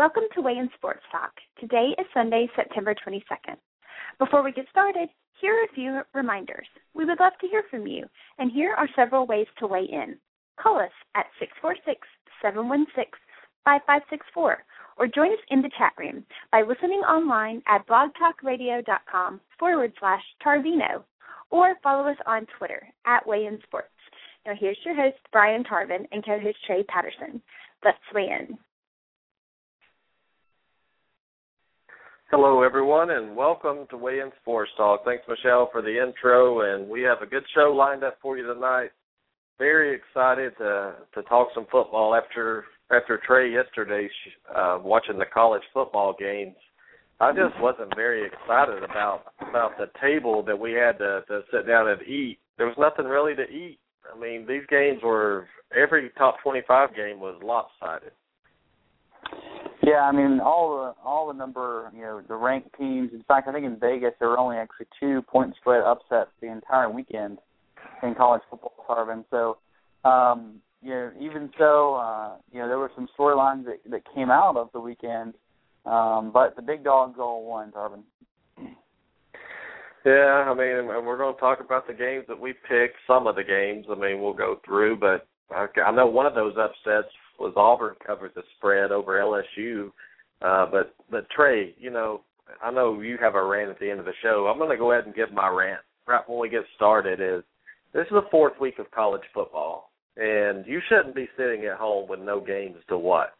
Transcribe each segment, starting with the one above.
Welcome to Weigh In Sports Talk. Today is Sunday, September 22nd. Before we get started, here are a few reminders. We would love to hear from you, and here are several ways to weigh in. Call us at 646 716 5564 or join us in the chat room by listening online at blogtalkradio.com forward slash Tarvino or follow us on Twitter at Weigh In Sports. Now, here's your host, Brian Tarvin, and co host Trey Patterson. Let's weigh in. Hello, everyone, and welcome to In Sports Talk. Thanks, Michelle, for the intro, and we have a good show lined up for you tonight. Very excited to to talk some football after after Trey yesterday uh, watching the college football games. I just wasn't very excited about about the table that we had to, to sit down and eat. There was nothing really to eat. I mean, these games were every top 25 game was lopsided. Yeah, I mean all the all the number you know the ranked teams. In fact, I think in Vegas there were only actually two point spread upsets the entire weekend in college football, Tarvin. So, um, you know, even so, uh, you know there were some storylines that that came out of the weekend, um, but the big dogs all won, Tarvin. Yeah, I mean, and we're going to talk about the games that we picked. Some of the games, I mean, we'll go through, but I know one of those upsets was Auburn covered the spread over LSU. Uh, but but Trey, you know, I know you have a rant at the end of the show. I'm going to go ahead and give my rant right when we get started. Is this is the fourth week of college football, and you shouldn't be sitting at home with no games to watch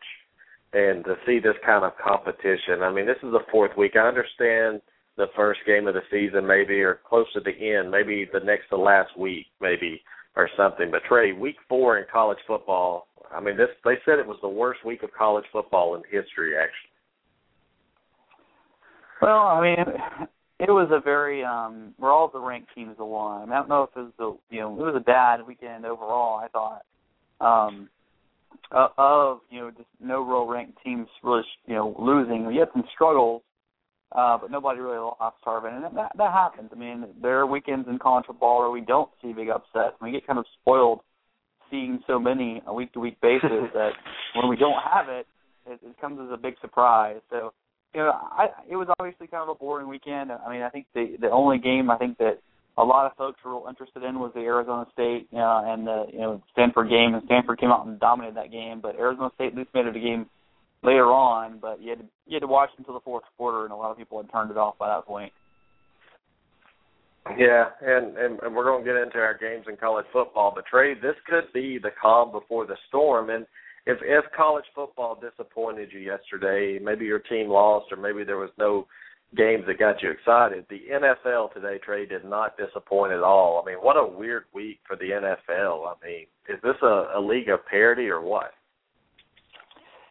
and to see this kind of competition. I mean, this is the fourth week. I understand the first game of the season, maybe, or close to the end, maybe the next to last week, maybe, or something. But Trey, week four in college football, I mean, this they said it was the worst week of college football in history, actually. Well, I mean, it was a very um where all the ranked teams. I, mean, I don't know if it was the you know it was a bad weekend overall. I thought um of you know just no real ranked teams really you know losing. You had some struggles uh, but nobody really lost Tarvin, and that that happens. I mean, there are weekends in college football where we don't see big upsets. We get kind of spoiled seeing so many a week to week basis that when we don't have it, it, it comes as a big surprise. So, you know, I it was obviously kind of a boring weekend. I mean, I think the the only game I think that a lot of folks were real interested in was the Arizona State uh, and the you know Stanford game, and Stanford came out and dominated that game. But Arizona State at least made it a game later on, but you had to you had to watch until the fourth quarter, and a lot of people had turned it off by that point. Yeah, and and, and we're going to get into our games in college football, but Trey, this could be the calm before the storm. And if if college football disappointed you yesterday, maybe your team lost, or maybe there was no games that got you excited. The NFL today, Trey, did not disappoint at all. I mean, what a weird week for the NFL. I mean, is this a, a league of parity or what?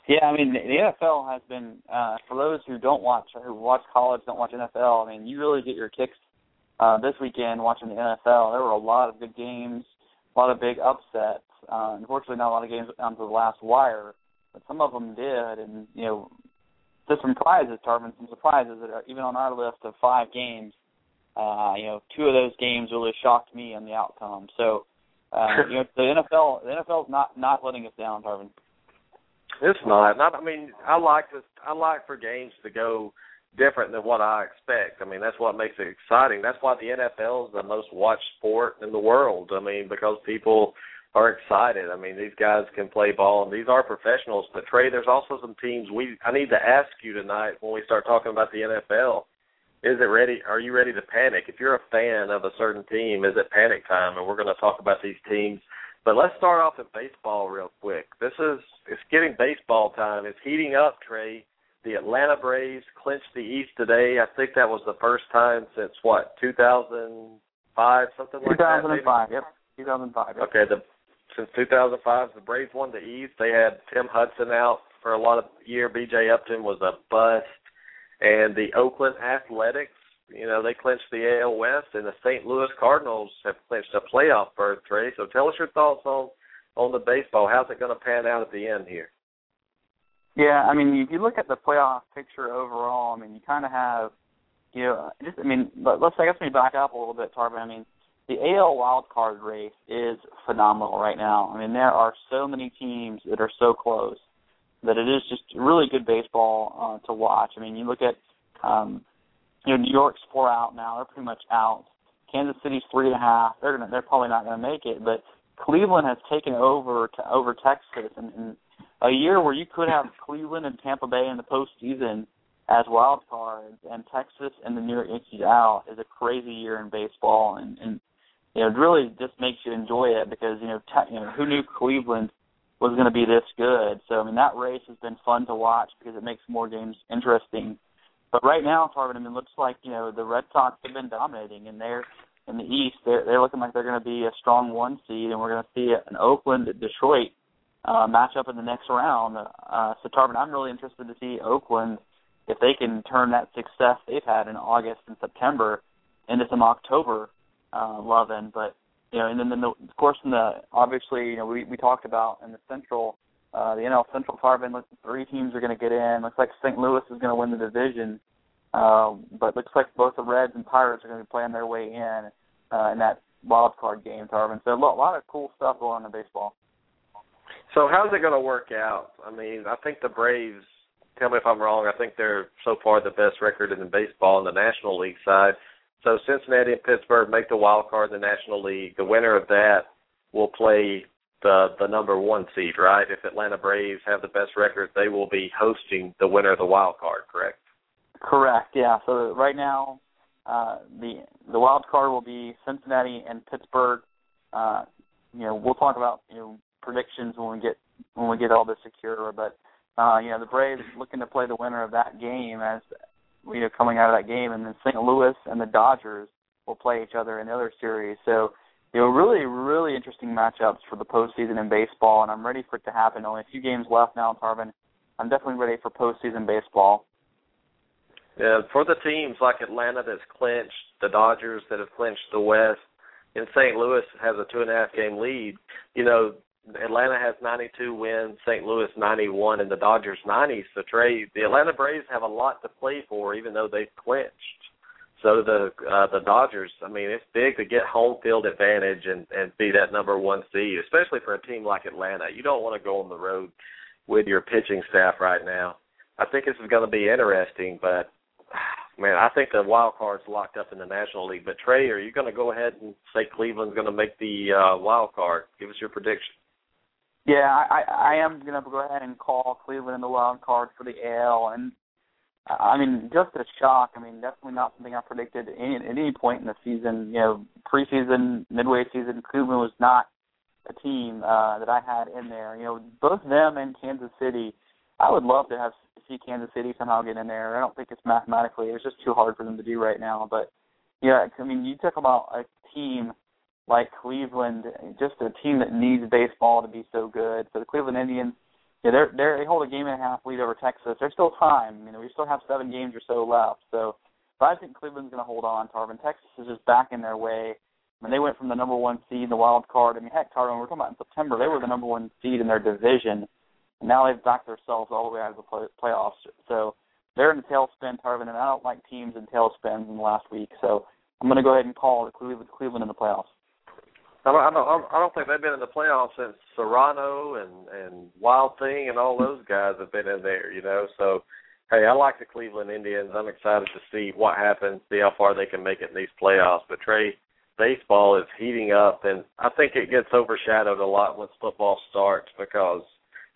Yeah, I mean the NFL has been uh, for those who don't watch or who watch college, don't watch NFL. I mean, you really get your kicks uh, this weekend watching the NFL. There were a lot of good games, a lot of big upsets. Uh, unfortunately, not a lot of games down to the last wire, but some of them did. And you know, just some surprises, Tarvin, some surprises that are even on our list of five games. Uh, you know, two of those games really shocked me on the outcome. So, uh, you know, the NFL, the NFL is not not letting us down, Tarvin. It's not. Not. I mean, I like this. I like for games to go different than what I expect. I mean, that's what makes it exciting. That's why the NFL is the most watched sport in the world. I mean, because people are excited. I mean, these guys can play ball, and these are professionals. But Trey, there's also some teams we. I need to ask you tonight when we start talking about the NFL. Is it ready? Are you ready to panic? If you're a fan of a certain team, is it panic time? And we're going to talk about these teams but let's start off with baseball real quick. This is it's getting baseball time. It's heating up, Trey. The Atlanta Braves clinched the East today. I think that was the first time since what, 2005, something like 2005, that. 2005, yep. 2005. Yep. Okay, the since 2005, the Braves won the East. They had Tim Hudson out for a lot of year. B.J. Upton was a bust, and the Oakland Athletics you know, they clinched the AL West, and the St. Louis Cardinals have clinched a playoff berth, Trey. So tell us your thoughts on on the baseball. How's it going to pan out at the end here? Yeah, I mean, if you look at the playoff picture overall, I mean, you kind of have, you know, just I mean, but let's I guess me back up a little bit, Tarvin. I mean, the AL wild card race is phenomenal right now. I mean, there are so many teams that are so close. that it is just really good baseball uh, to watch. I mean, you look at um, you know New York's four out now; they're pretty much out. Kansas City's three and a half. They're gonna, they're probably not going to make it, but Cleveland has taken over to, over Texas, and, and a year where you could have Cleveland and Tampa Bay in the postseason as wild cards, and Texas and the New York Yankees out is a crazy year in baseball, and, and you know it really just makes you enjoy it because you know, te- you know who knew Cleveland was going to be this good. So I mean that race has been fun to watch because it makes more games interesting. But right now, Tarvin, I mean, it looks like you know the Red Sox have been dominating, and they're in the East. They're they're looking like they're going to be a strong one seed, and we're going to see an Oakland Detroit uh, matchup in the next round. Uh, so Tarvin, I'm really interested to see Oakland if they can turn that success they've had in August and September into some October uh, loving. But you know, and then the, of course in the obviously you know we we talked about in the Central. Uh, the NL Central Tarvin three teams are going to get in. Looks like St. Louis is going to win the division, uh, but looks like both the Reds and Pirates are going to be playing their way in uh, in that wild card game, Tarvin. So a lot, a lot of cool stuff going on in baseball. So how's it going to work out? I mean, I think the Braves. Tell me if I'm wrong. I think they're so far the best record in baseball in the National League side. So Cincinnati and Pittsburgh make the wild card in the National League. The winner of that will play the the number one seed, right? If Atlanta Braves have the best record, they will be hosting the winner of the wild card, correct? Correct. Yeah. So right now, uh, the the wild card will be Cincinnati and Pittsburgh. Uh, you know, we'll talk about you know predictions when we get when we get all this secure. But uh, you know, the Braves looking to play the winner of that game as you know coming out of that game, and then St. Louis and the Dodgers will play each other in the other series. So you know, really, really interesting matchups for the postseason in baseball, and I'm ready for it to happen. Only a few games left now, Tarvin. I'm definitely ready for postseason baseball. Yeah, for the teams like Atlanta that's clinched, the Dodgers that have clinched the West, and St. Louis has a two and a half game lead. You know, Atlanta has 92 wins, St. Louis 91, and the Dodgers 90. So Trey, the Atlanta Braves have a lot to play for, even though they've clinched. So the uh, the Dodgers, I mean, it's big to get home field advantage and and be that number one seed, especially for a team like Atlanta. You don't want to go on the road with your pitching staff right now. I think this is going to be interesting, but man, I think the wild card's locked up in the National League. But Trey, are you going to go ahead and say Cleveland's going to make the uh, wild card? Give us your prediction. Yeah, I, I am going to go ahead and call Cleveland in the wild card for the AL, and I mean, just a shock. I mean, definitely not something I predicted at any, at any point in the season. You know, preseason, midway season, Cleveland was not a team uh, that I had in there. You know, both them and Kansas City. I would love to have see Kansas City somehow get in there. I don't think it's mathematically. It's just too hard for them to do right now. But yeah, I mean, you talk about a team like Cleveland, just a team that needs baseball to be so good. So the Cleveland Indians, yeah, they're, they're they hold a game and a half lead over Texas. There's still time. You know, we still have seven games or so left. So, but I think Cleveland's going to hold on. Tarvin, Texas is just back in their way. I mean, they went from the number one seed the wild card. I mean, heck, Tarvin, we're talking about in September. They were the number one seed in their division. And now they've backed themselves all the way out of the play, playoffs. So they're in the tailspin, Tarvin, and I don't like teams in tailspins in the last week. So I'm going to go ahead and call the Cleveland in the playoffs. I don't, I don't, I don't think they've been in the playoffs since Cerrano and and Wild Thing and all those guys have been in there. You know, so hey, I like the Cleveland Indians. I'm excited to see what happens, see how far they can make it in these playoffs. But Trey, baseball is heating up, and I think it gets overshadowed a lot once football starts because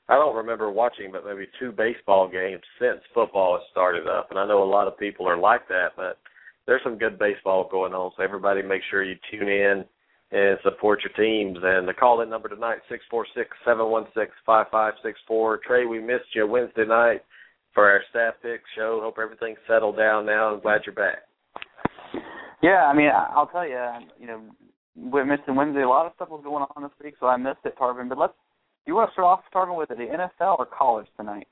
I don't remember watching but maybe two baseball games since football has started up, and I know a lot of people are like that, but there's some good baseball going on. So everybody, make sure you tune in and support your teams. And the call in number tonight six four six seven one six five five six four. Trey, we missed you Wednesday night for our staff pick show. Hope everything's settled down now. I'm glad you're back. Yeah, I mean, I'll tell you, you know, we missed Wednesday. A lot of stuff was going on this week, so I missed it, Tarvin. But let's you want to start off starting with it, the NFL or college tonight?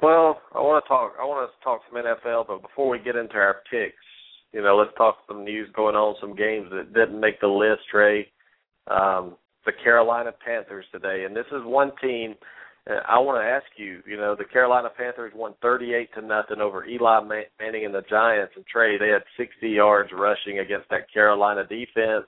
Well, I want to talk. I want to talk some NFL, but before we get into our picks, you know, let's talk some news going on, some games that didn't make the list. Trey, um, the Carolina Panthers today, and this is one team. Uh, I want to ask you. You know, the Carolina Panthers won 38 to nothing over Eli Manning and the Giants. And Trey, they had 60 yards rushing against that Carolina defense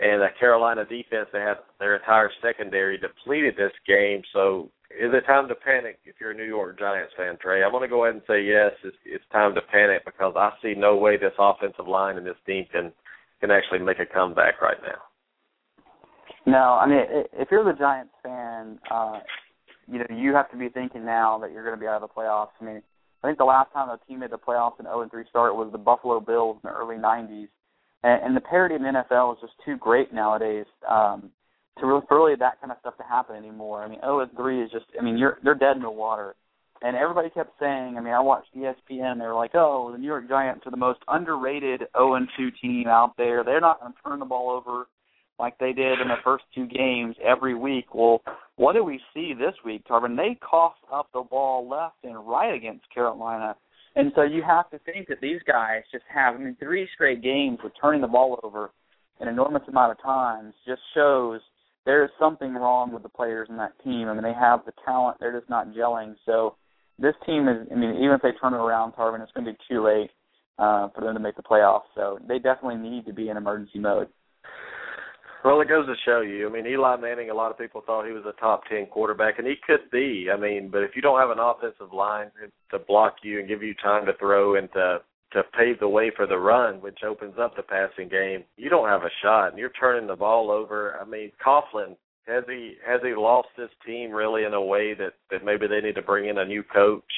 and that Carolina defense they had their entire secondary depleted this game. So is it time to panic if you're a New York Giants fan, Trey? I'm going to go ahead and say yes. It's, it's time to panic because I see no way this offensive line and this team can can actually make a comeback right now. No, I mean if you're the Giants fan, uh, you know you have to be thinking now that you're going to be out of the playoffs. I mean, I think the last time a team made the playoffs in 0 and 3 start was the Buffalo Bills in the early 90s, and, and the parity in the NFL is just too great nowadays. Um, to really, for really that kind of stuff to happen anymore. I mean, 0 and 3 is just, I mean, you're they're dead in the water. And everybody kept saying, I mean, I watched ESPN. They were like, "Oh, the New York Giants are the most underrated 0 and 2 team out there. They're not going to turn the ball over like they did in the first two games every week." Well, what do we see this week, Tarvin? They coughed up the ball left and right against Carolina. And so you have to think that these guys just have, I mean, three straight games with turning the ball over an enormous amount of times just shows – there is something wrong with the players in that team. I mean, they have the talent, they're just not gelling. So this team is, I mean, even if they turn it around, Tarvin, it's going to be too late uh, for them to make the playoffs. So they definitely need to be in emergency mode. Well, it goes to show you. I mean, Eli Manning. A lot of people thought he was a top ten quarterback, and he could be. I mean, but if you don't have an offensive line to block you and give you time to throw and to to pave the way for the run, which opens up the passing game, you don't have a shot. And you're turning the ball over. I mean, Coughlin has he has he lost his team really in a way that that maybe they need to bring in a new coach,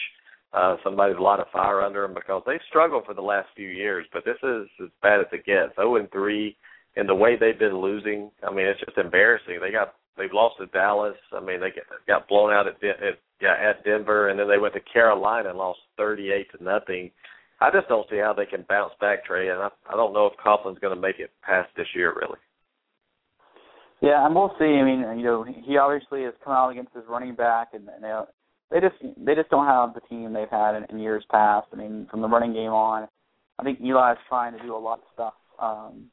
uh, somebody with a lot of fire under him because they've struggled for the last few years. But this is as bad as it gets. 0 and three, and the way they've been losing, I mean, it's just embarrassing. They got they've lost to Dallas. I mean, they got blown out at, at yeah at Denver, and then they went to Carolina and lost thirty eight to nothing I just don't see how they can bounce back, Trey, and I, I don't know if Coughlin's going to make it past this year, really. Yeah, and we'll see. I mean, you know, he obviously has come out against his running back, and, and they they just they just don't have the team they've had in, in years past. I mean, from the running game on, I think Eli's trying to do a lot of stuff. Um,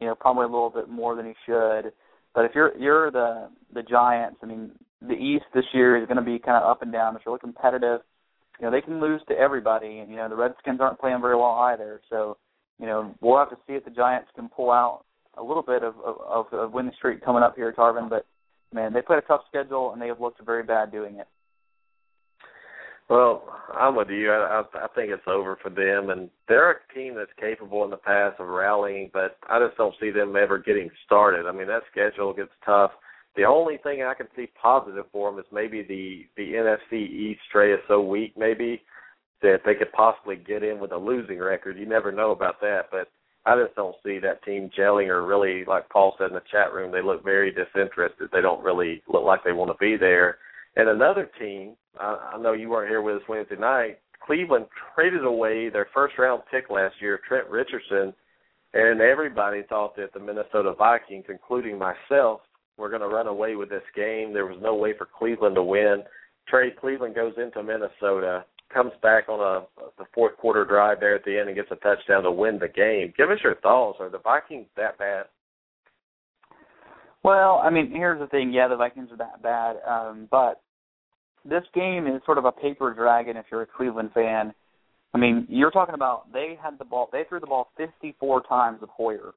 you know, probably a little bit more than he should. But if you're you're the the Giants, I mean, the East this year is going to be kind of up and down. It's really competitive you know they can lose to everybody, and you know the Redskins aren't playing very well either. So you know we'll have to see if the Giants can pull out a little bit of of, of winning streak coming up here, Tarvin. But man, they played a tough schedule and they have looked very bad doing it. Well, I'm with you. I, I, think it's over for them, and they're a team that's capable in the past of rallying, but I just don't see them ever getting started. I mean, that schedule gets tough. The only thing I can see positive for them is maybe the the NFC East Trey is so weak, maybe that they could possibly get in with a losing record. You never know about that, but I just don't see that team gelling or really, like Paul said in the chat room, they look very disinterested. They don't really look like they want to be there. And another team, I, I know you weren't here with us Wednesday night. Cleveland traded away their first round pick last year, Trent Richardson, and everybody thought that the Minnesota Vikings, including myself, we're going to run away with this game. There was no way for Cleveland to win. Trey Cleveland goes into Minnesota, comes back on a the fourth quarter drive there at the end and gets a touchdown to win the game. Give us your thoughts. Are the Vikings that bad? Well, I mean, here's the thing. Yeah, the Vikings are that bad, um, but this game is sort of a paper dragon if you're a Cleveland fan. I mean, you're talking about they had the ball. They threw the ball 54 times with Hoyer.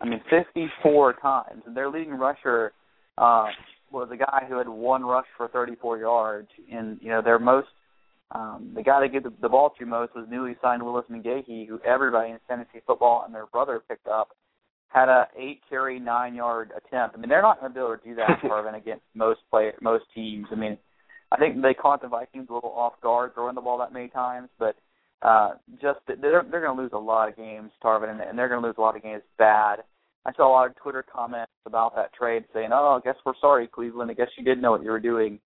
I mean, 54 times. And their leading rusher uh, was a guy who had one rush for 34 yards. And you know, their most um, the guy they gave the, the ball to most was newly signed Willis McGahee, who everybody in fantasy football and their brother picked up. Had a eight carry nine yard attempt. I mean, they're not going to be able to do that, Tarvin, against most play most teams. I mean, I think they caught the Vikings a little off guard throwing the ball that many times, but uh, just they're they're going to lose a lot of games, Tarvin, and, and they're going to lose a lot of games bad. I saw a lot of Twitter comments about that trade saying, "Oh, I guess we're sorry, Cleveland. I guess you did know what you were doing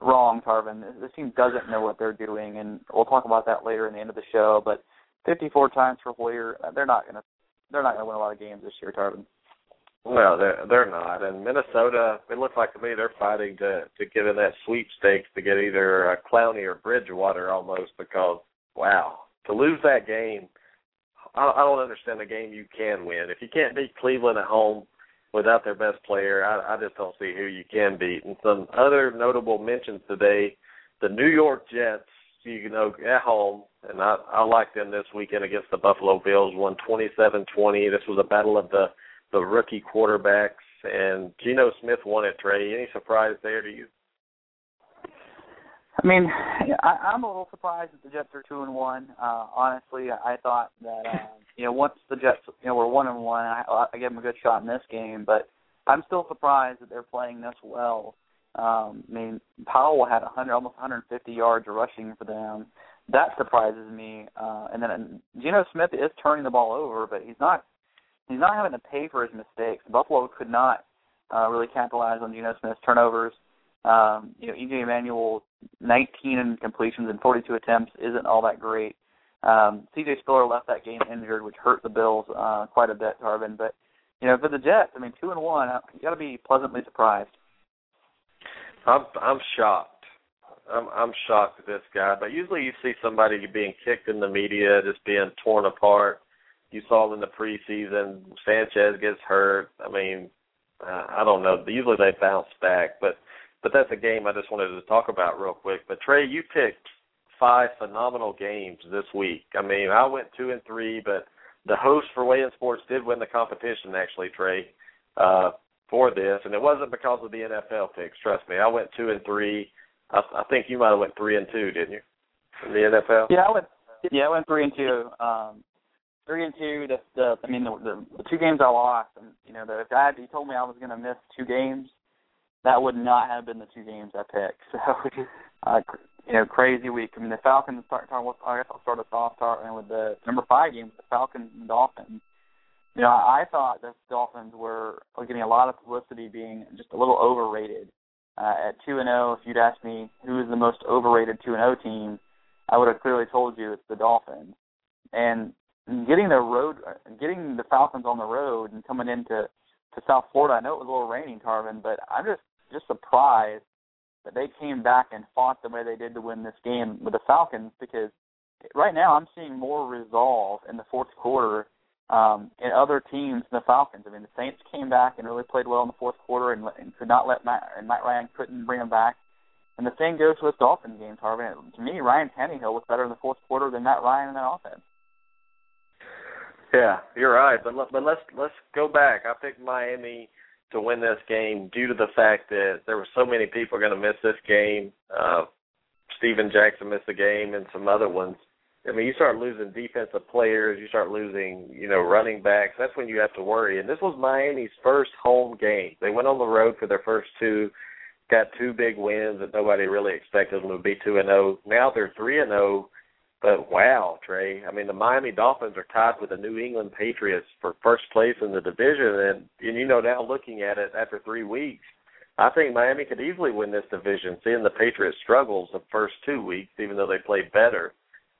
wrong, Tarvin. This team doesn't know what they're doing, and we'll talk about that later in the end of the show. But 54 times for Hoyer, uh, they're not going to they're not going to win a lot of games this year, Tarvin. Well, they're they're not, and Minnesota. It looks like to me they're fighting to to get in that sweepstakes to get either uh, Clowney or Bridgewater almost because wow to lose that game I, I don't understand a game you can win. If you can't beat Cleveland at home without their best player, I, I just don't see who you can beat. And some other notable mentions today: the New York Jets. You know, at home, and I, I like them this weekend against the Buffalo Bills. Won twenty-seven-twenty. This was a battle of the the rookie quarterbacks, and Geno Smith won it. Trey, any surprise there to you? I mean, I, I'm a little surprised that the Jets are two and one. Uh, honestly, I thought that uh, you know once the Jets you know were one and one, I, I gave them a good shot in this game. But I'm still surprised that they're playing this well. Um, I mean, Powell had 100, almost 150 yards rushing for them. That surprises me. Uh, and then Geno Smith is turning the ball over, but he's not he's not having to pay for his mistakes. Buffalo could not uh, really capitalize on Geno Smith's turnovers. Um, you know, EJ Manuel, 19 completions and 42 attempts isn't all that great. Um, CJ Spiller left that game injured, which hurt the Bills uh, quite a bit, Tarvin. But you know, for the Jets, I mean, two and one, you got to be pleasantly surprised. I'm I'm shocked. I'm I'm shocked at this guy. But usually you see somebody being kicked in the media, just being torn apart. You saw in the preseason. Sanchez gets hurt. I mean, uh, I don't know. Usually they bounce back, but but that's a game I just wanted to talk about real quick. But Trey, you picked five phenomenal games this week. I mean, I went two and three, but the host for Weigh In Sports did win the competition actually, Trey, uh, for this, and it wasn't because of the NFL picks. Trust me, I went two and three. I, I think you might have went three and two, didn't you? In the NFL. Yeah, I went. Yeah, I went three and two. Um, three and two. The, the I mean, the, the, the two games I lost, and you know, the, if I had, he told me I was going to miss two games, that would not have been the two games I picked. So, uh, you know, crazy week. I mean, the Falcons start. I guess I'll start us off starting with the number five game, the Falcons and Dolphins. You know, I thought the Dolphins were getting a lot of publicity, being just a little overrated. Uh, at two and zero, oh, if you'd asked me who is the most overrated two and zero oh team, I would have clearly told you it's the Dolphins. And getting the road, getting the Falcons on the road and coming into to South Florida. I know it was a little raining, Tarvin, but I'm just just surprised that they came back and fought the way they did to win this game with the Falcons because right now I'm seeing more resolve in the fourth quarter um, in other teams the Falcons. I mean, the Saints came back and really played well in the fourth quarter and, and could not let Matt and Matt Ryan couldn't bring them back. And the same goes with Dolphins games, Harvey. To me, Ryan Tannehill was better in the fourth quarter than Matt Ryan in that offense. Yeah, you're right. But but let's let's go back. I picked Miami to win this game due to the fact that there were so many people going to miss this game. Uh, Steven Jackson missed the game, and some other ones. I mean, you start losing defensive players, you start losing, you know, running backs. That's when you have to worry. And this was Miami's first home game. They went on the road for their first two, got two big wins that nobody really expected them to be two and zero. Now they're three and zero but wow, Trey, I mean the Miami Dolphins are tied with the New England Patriots for first place in the division and and you know now looking at it after 3 weeks, I think Miami could easily win this division seeing the Patriots struggles the first 2 weeks even though they played better.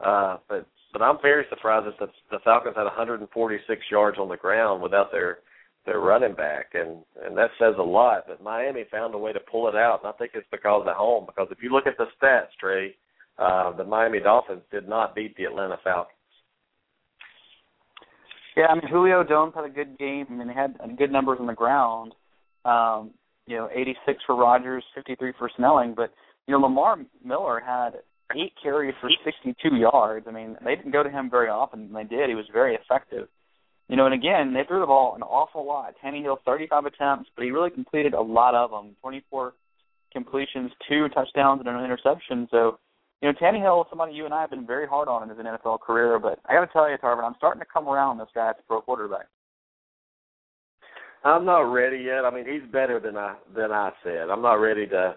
Uh but but I'm very surprised that the, Falcons had 146 yards on the ground without their their running back and and that says a lot but Miami found a way to pull it out and I think it's because of home because if you look at the stats Trey uh, the Miami Dolphins did not beat the Atlanta Falcons. Yeah, I mean Julio Jones had a good game. I mean they had good numbers on the ground. Um, you know, 86 for Rodgers, 53 for Snelling, but you know Lamar Miller had eight carries for 62 yards. I mean, they didn't go to him very often. And they did. He was very effective. You know, and again, they threw the ball an awful lot. Tannehill, 35 attempts, but he really completed a lot of them. 24 completions, two touchdowns, and an interception. So you know, Tannehill is somebody you and I have been very hard on in his NFL career, but I got to tell you, Tarvin, I'm starting to come around this guy as a pro quarterback. I'm not ready yet. I mean, he's better than I than I said. I'm not ready to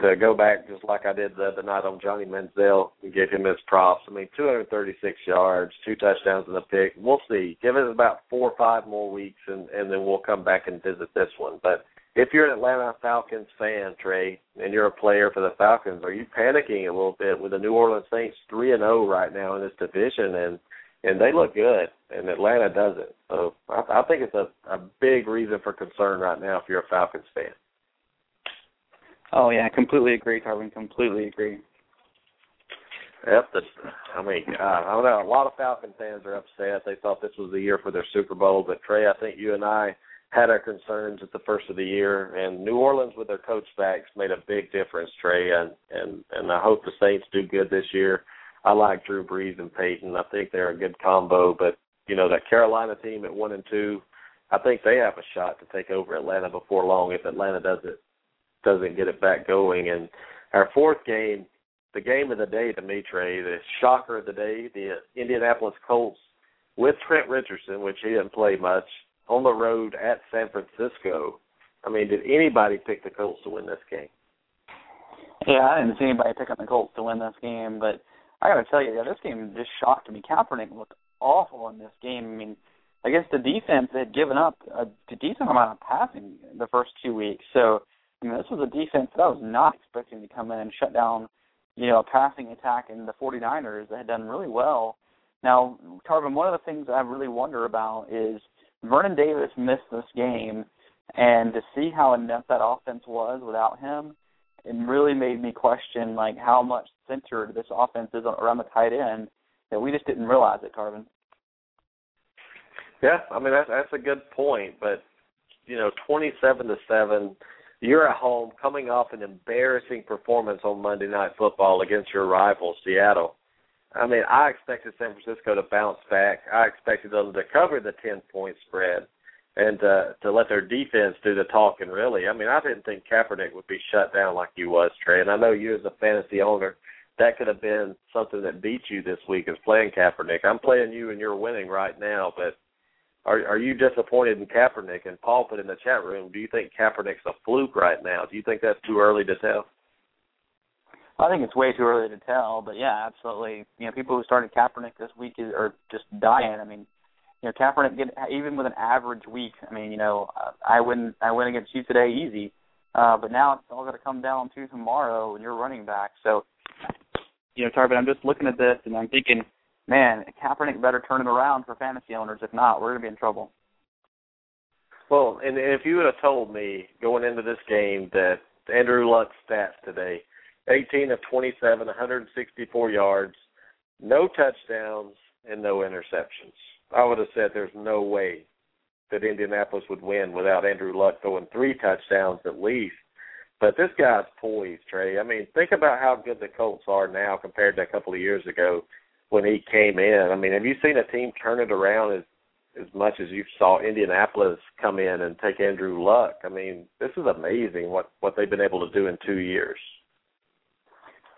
to go back just like I did the other night on Johnny Manziel and give him his props. I mean, 236 yards, two touchdowns and a pick. We'll see. Give it about four or five more weeks, and and then we'll come back and visit this one. But if you're an Atlanta Falcons fan, Trey, and you're a player for the Falcons, are you panicking a little bit with the New Orleans Saints three and zero oh right now in this division, and and they look good, and Atlanta doesn't. So I, I think it's a a big reason for concern right now if you're a Falcons fan. Oh yeah, completely agree, Tarvin. Completely agree. Yep, the, I mean, uh, I don't know. A lot of Falcon fans are upset. They thought this was the year for their Super Bowl, but Trey, I think you and I had our concerns at the first of the year, and New Orleans with their coach backs made a big difference, Trey, and and and I hope the Saints do good this year. I like Drew Brees and Payton. I think they're a good combo, but you know that Carolina team at one and two, I think they have a shot to take over Atlanta before long if Atlanta doesn't doesn't get it back going. And our fourth game, the game of the day to me, Trey, the shocker of the day, the Indianapolis Colts with Trent Richardson, which he didn't play much, on the road at San Francisco. I mean, did anybody pick the Colts to win this game? Yeah, I didn't see anybody pick up the Colts to win this game, but I got to tell you, yeah, this game just shocked me. Kaepernick looked awful in this game. I mean, I guess the defense had given up a decent amount of passing the first two weeks. So, I mean, this was a defense that I was not expecting to come in and shut down, you know, a passing attack in the 49ers that had done really well. Now, Tarvin, one of the things I really wonder about is Vernon Davis missed this game, and to see how inept that offense was without him, it really made me question like how much centered this offense is around the tight end that we just didn't realize it, Tarvin. Yeah, I mean that's that's a good point, but you know, twenty-seven to seven, you're at home, coming off an embarrassing performance on Monday Night Football against your rival Seattle. I mean, I expected San Francisco to bounce back. I expected them to cover the ten-point spread and uh, to let their defense do the talking. Really, I mean, I didn't think Kaepernick would be shut down like he was, Trey. And I know you as a fantasy owner, that could have been something that beat you this week is playing Kaepernick. I'm playing you and you're winning right now, but are are you disappointed in Kaepernick? And Paul put in the chat room, do you think Kaepernick's a fluke right now? Do you think that's too early to tell? I think it's way too early to tell, but yeah, absolutely. You know, people who started Kaepernick this week are just dying. I mean, you know, Kaepernick get even with an average week. I mean, you know, I win I win against you today easy, uh, but now it's all going to come down to tomorrow and you're running back. So, you know, Tarvin, I'm just looking at this and I'm thinking man, Kaepernick better turn it around for fantasy owners. If not, we're going to be in trouble. Well, and if you would have told me going into this game that Andrew Luck's stats today, 18 of 27, 164 yards, no touchdowns, and no interceptions, I would have said there's no way that Indianapolis would win without Andrew Luck throwing three touchdowns at least. But this guy's poised, Trey. I mean, think about how good the Colts are now compared to a couple of years ago when he came in. I mean, have you seen a team turn it around as as much as you saw Indianapolis come in and take Andrew Luck? I mean, this is amazing what what they've been able to do in two years.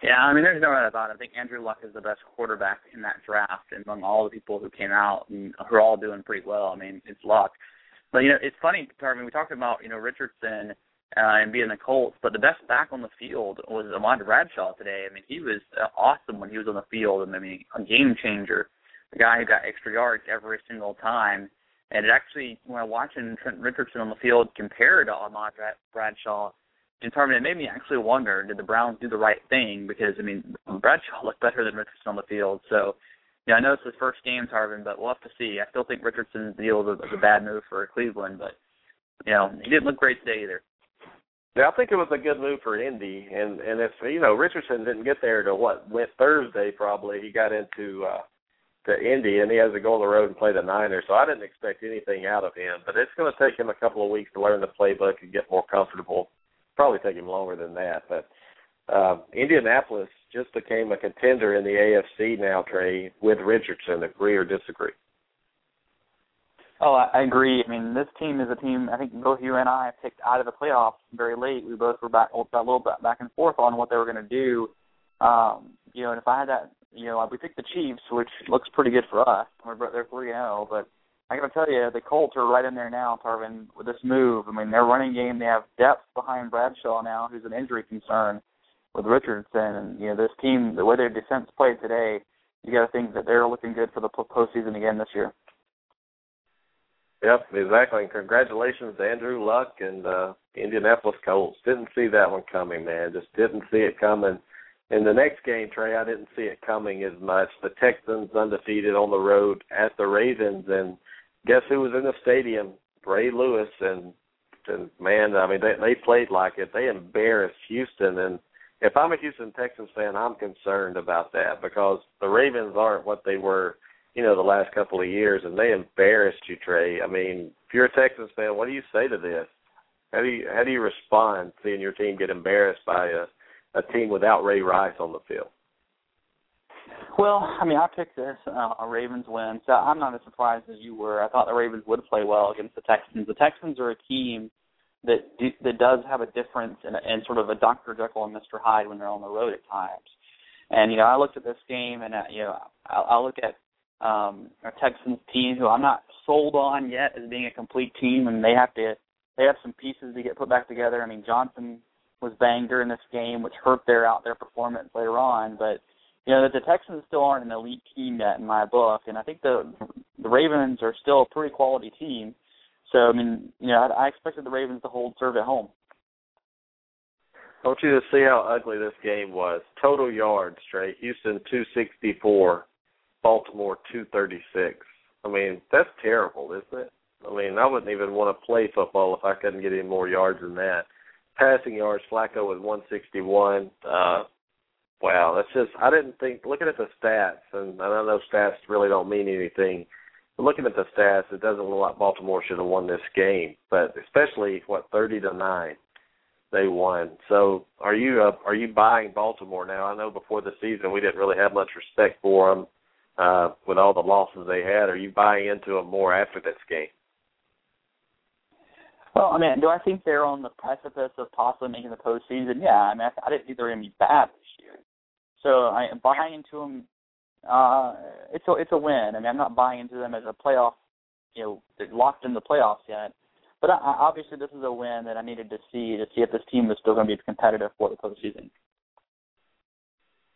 Yeah, I mean, there's no doubt about it. I think Andrew Luck is the best quarterback in that draft among all the people who came out and who are all doing pretty well. I mean, it's Luck. But you know, it's funny, Tarvin. We talked about you know Richardson uh, and being the Colts. But the best back on the field was Ahmad Bradshaw today. I mean, he was uh, awesome when he was on the field, and I mean, a game changer. The guy who got extra yards every single time. And it actually, when I watching Trent Richardson on the field compared to Ahmad Bradshaw, in Tarvin, it made me actually wonder: Did the Browns do the right thing? Because I mean, Bradshaw looked better than Richardson on the field. So, yeah, I know it's his first game, Tarvin, but we'll have to see. I still think Richardson's deal was a bad move for Cleveland, but you know, he didn't look great today either. Yeah, I think it was a good move for Indy, and and if you know Richardson didn't get there to what went Thursday probably he got into uh to Indy and he has to go on the road and play the Niners, so I didn't expect anything out of him. But it's going to take him a couple of weeks to learn the playbook and get more comfortable. Probably take him longer than that, but uh, Indianapolis just became a contender in the AFC now, Trey, with Richardson. Agree or disagree? Oh, I, agree. I mean, this team is a team. I think both you and I picked out of the playoffs very late. We both were back a little bit back and forth on what they were going to do. Um, you know, and if I had that, you know, we picked the Chiefs, which looks pretty good for us. We're they're three oh, but I got to tell you, the Colts are right in there now, Tarvin, with this move. I mean, their running game, they have depth behind Bradshaw now, who's an injury concern with Richardson, and you know, this team, the way their defense played today, you got to think that they're looking good for the postseason again this year. Yep, exactly. And congratulations to Andrew Luck and uh Indianapolis Colts. Didn't see that one coming, man. Just didn't see it coming. In the next game, Trey, I didn't see it coming as much. The Texans undefeated on the road at the Ravens, and guess who was in the stadium? Ray Lewis, and and man, I mean they they played like it. They embarrassed Houston, and if I'm a Houston Texans fan, I'm concerned about that because the Ravens aren't what they were you know, the last couple of years, and they embarrassed you, Trey. I mean, if you're a Texans fan, what do you say to this? How do you how do you respond seeing your team get embarrassed by a a team without Ray Rice on the field? Well, I mean, I picked this uh, a Ravens win, so I'm not as surprised as you were. I thought the Ravens would play well against the Texans. The Texans are a team that do, that does have a difference and, and sort of a Dr. Jekyll and Mr. Hyde when they're on the road at times. And you know, I looked at this game, and uh, you know, I, I look at um, our Texans team, who I'm not sold on yet as being a complete team, and they have to they have some pieces to get put back together. I mean, Johnson was banged during this game, which hurt their out their performance later on, but you know, the Texans still aren't an elite team yet in my book, and I think the the Ravens are still a pretty quality team. So I mean, you know, I, I expected the Ravens to hold serve at home. I want you to see how ugly this game was. Total yards, Trey. Houston two sixty four, Baltimore two thirty six. I mean, that's terrible, isn't it? I mean, I wouldn't even want to play football if I couldn't get any more yards than that. Passing yards, Flacco sixty one. Uh wow, that's just I didn't think looking at the stats and I know stats really don't mean anything. But looking at the stats, it doesn't look like Baltimore should have won this game. But especially what thirty to nine they won. So are you uh, are you buying Baltimore now? I know before the season we didn't really have much respect for them uh, with all the losses they had. Are you buying into them more after this game? Well, I mean, do I think they're on the precipice of possibly making the postseason? Yeah, I mean, I, I didn't think they were going to be bad this year. So I am buying into them. Uh, it's a it's a win. I mean, I'm not buying into them as a playoff. You know, they're locked in the playoffs yet. But I, obviously, this is a win that I needed to see to see if this team was still going to be competitive for the postseason.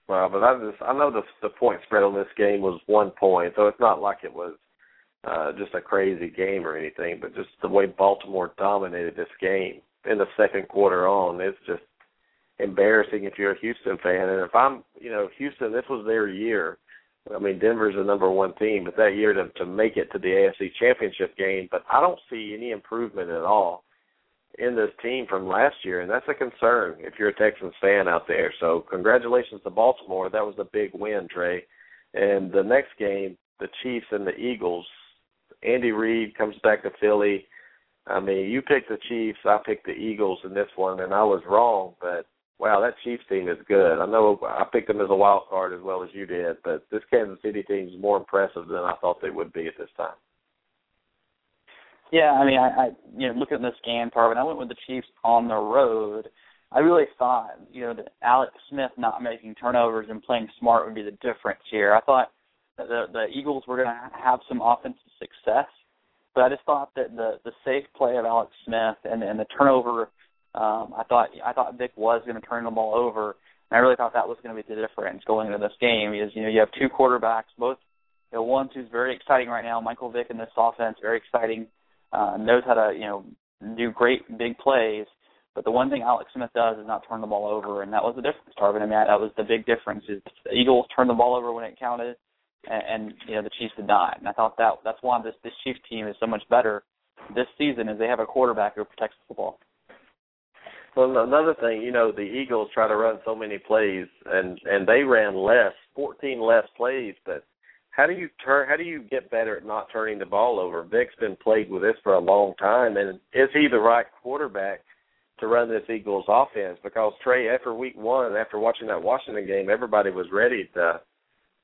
Well, but I just I know the the point spread on this game was one point, so it's not like it was uh just a crazy game or anything, but just the way Baltimore dominated this game in the second quarter on, it's just embarrassing if you're a Houston fan. And if I'm, you know, Houston, this was their year I mean, Denver's the number one team, but that year to to make it to the AFC Championship game, but I don't see any improvement at all in this team from last year, and that's a concern if you're a Texans fan out there. So, congratulations to Baltimore. That was a big win, Trey. And the next game, the Chiefs and the Eagles. Andy Reid comes back to Philly. I mean, you picked the Chiefs, I picked the Eagles in this one, and I was wrong, but wow, that Chiefs team is good. I know I picked them as a wild card as well as you did, but this Kansas City team is more impressive than I thought they would be at this time. Yeah, I mean, I, I you know, looking at this game, Tarvin, I went with the Chiefs on the road. I really thought, you know, that Alex Smith not making turnovers and playing smart would be the difference here. I thought that the the Eagles were going to have some offensive success, but I just thought that the the safe play of Alex Smith and and the turnover um, I thought I thought Vick was going to turn the ball over, and I really thought that was going to be the difference going into this game. Because you know you have two quarterbacks, both you know one who's very exciting right now, Michael Vick in this offense, very exciting, uh, knows how to you know do great big plays. But the one thing Alex Smith does is not turn the ball over, and that was the difference, Tarvin. I mean, that was the big difference. Is the Eagles turned the ball over when it counted, and, and you know the Chiefs did not. And I thought that that's why this this Chiefs team is so much better this season, is they have a quarterback who protects the football. Well, another thing, you know, the Eagles try to run so many plays, and and they ran less, 14 less plays. But how do you turn? How do you get better at not turning the ball over? Vick's been plagued with this for a long time, and is he the right quarterback to run this Eagles offense? Because Trey, after Week One, after watching that Washington game, everybody was ready to,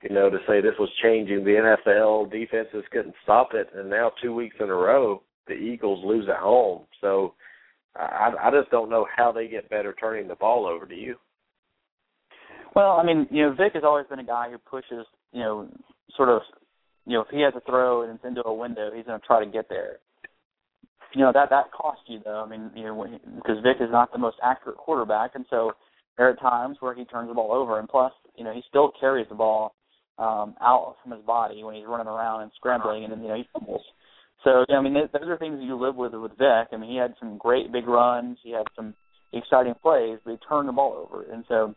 you know, to say this was changing the NFL. Defenses couldn't stop it, and now two weeks in a row, the Eagles lose at home. So I, I just don't know how they get better turning the ball over. to you? Well, I mean, you know, Vic has always been a guy who pushes, you know, sort of, you know, if he has a throw and it's into a window, he's going to try to get there. You know that that costs you though. I mean, you know, because Vick is not the most accurate quarterback, and so there are times where he turns the ball over, and plus, you know, he still carries the ball um out from his body when he's running around and scrambling, and then you know he fumbles. So yeah, I mean, those are things you live with with Vick. I mean, he had some great big runs. He had some exciting plays, but he turned the ball over. And so,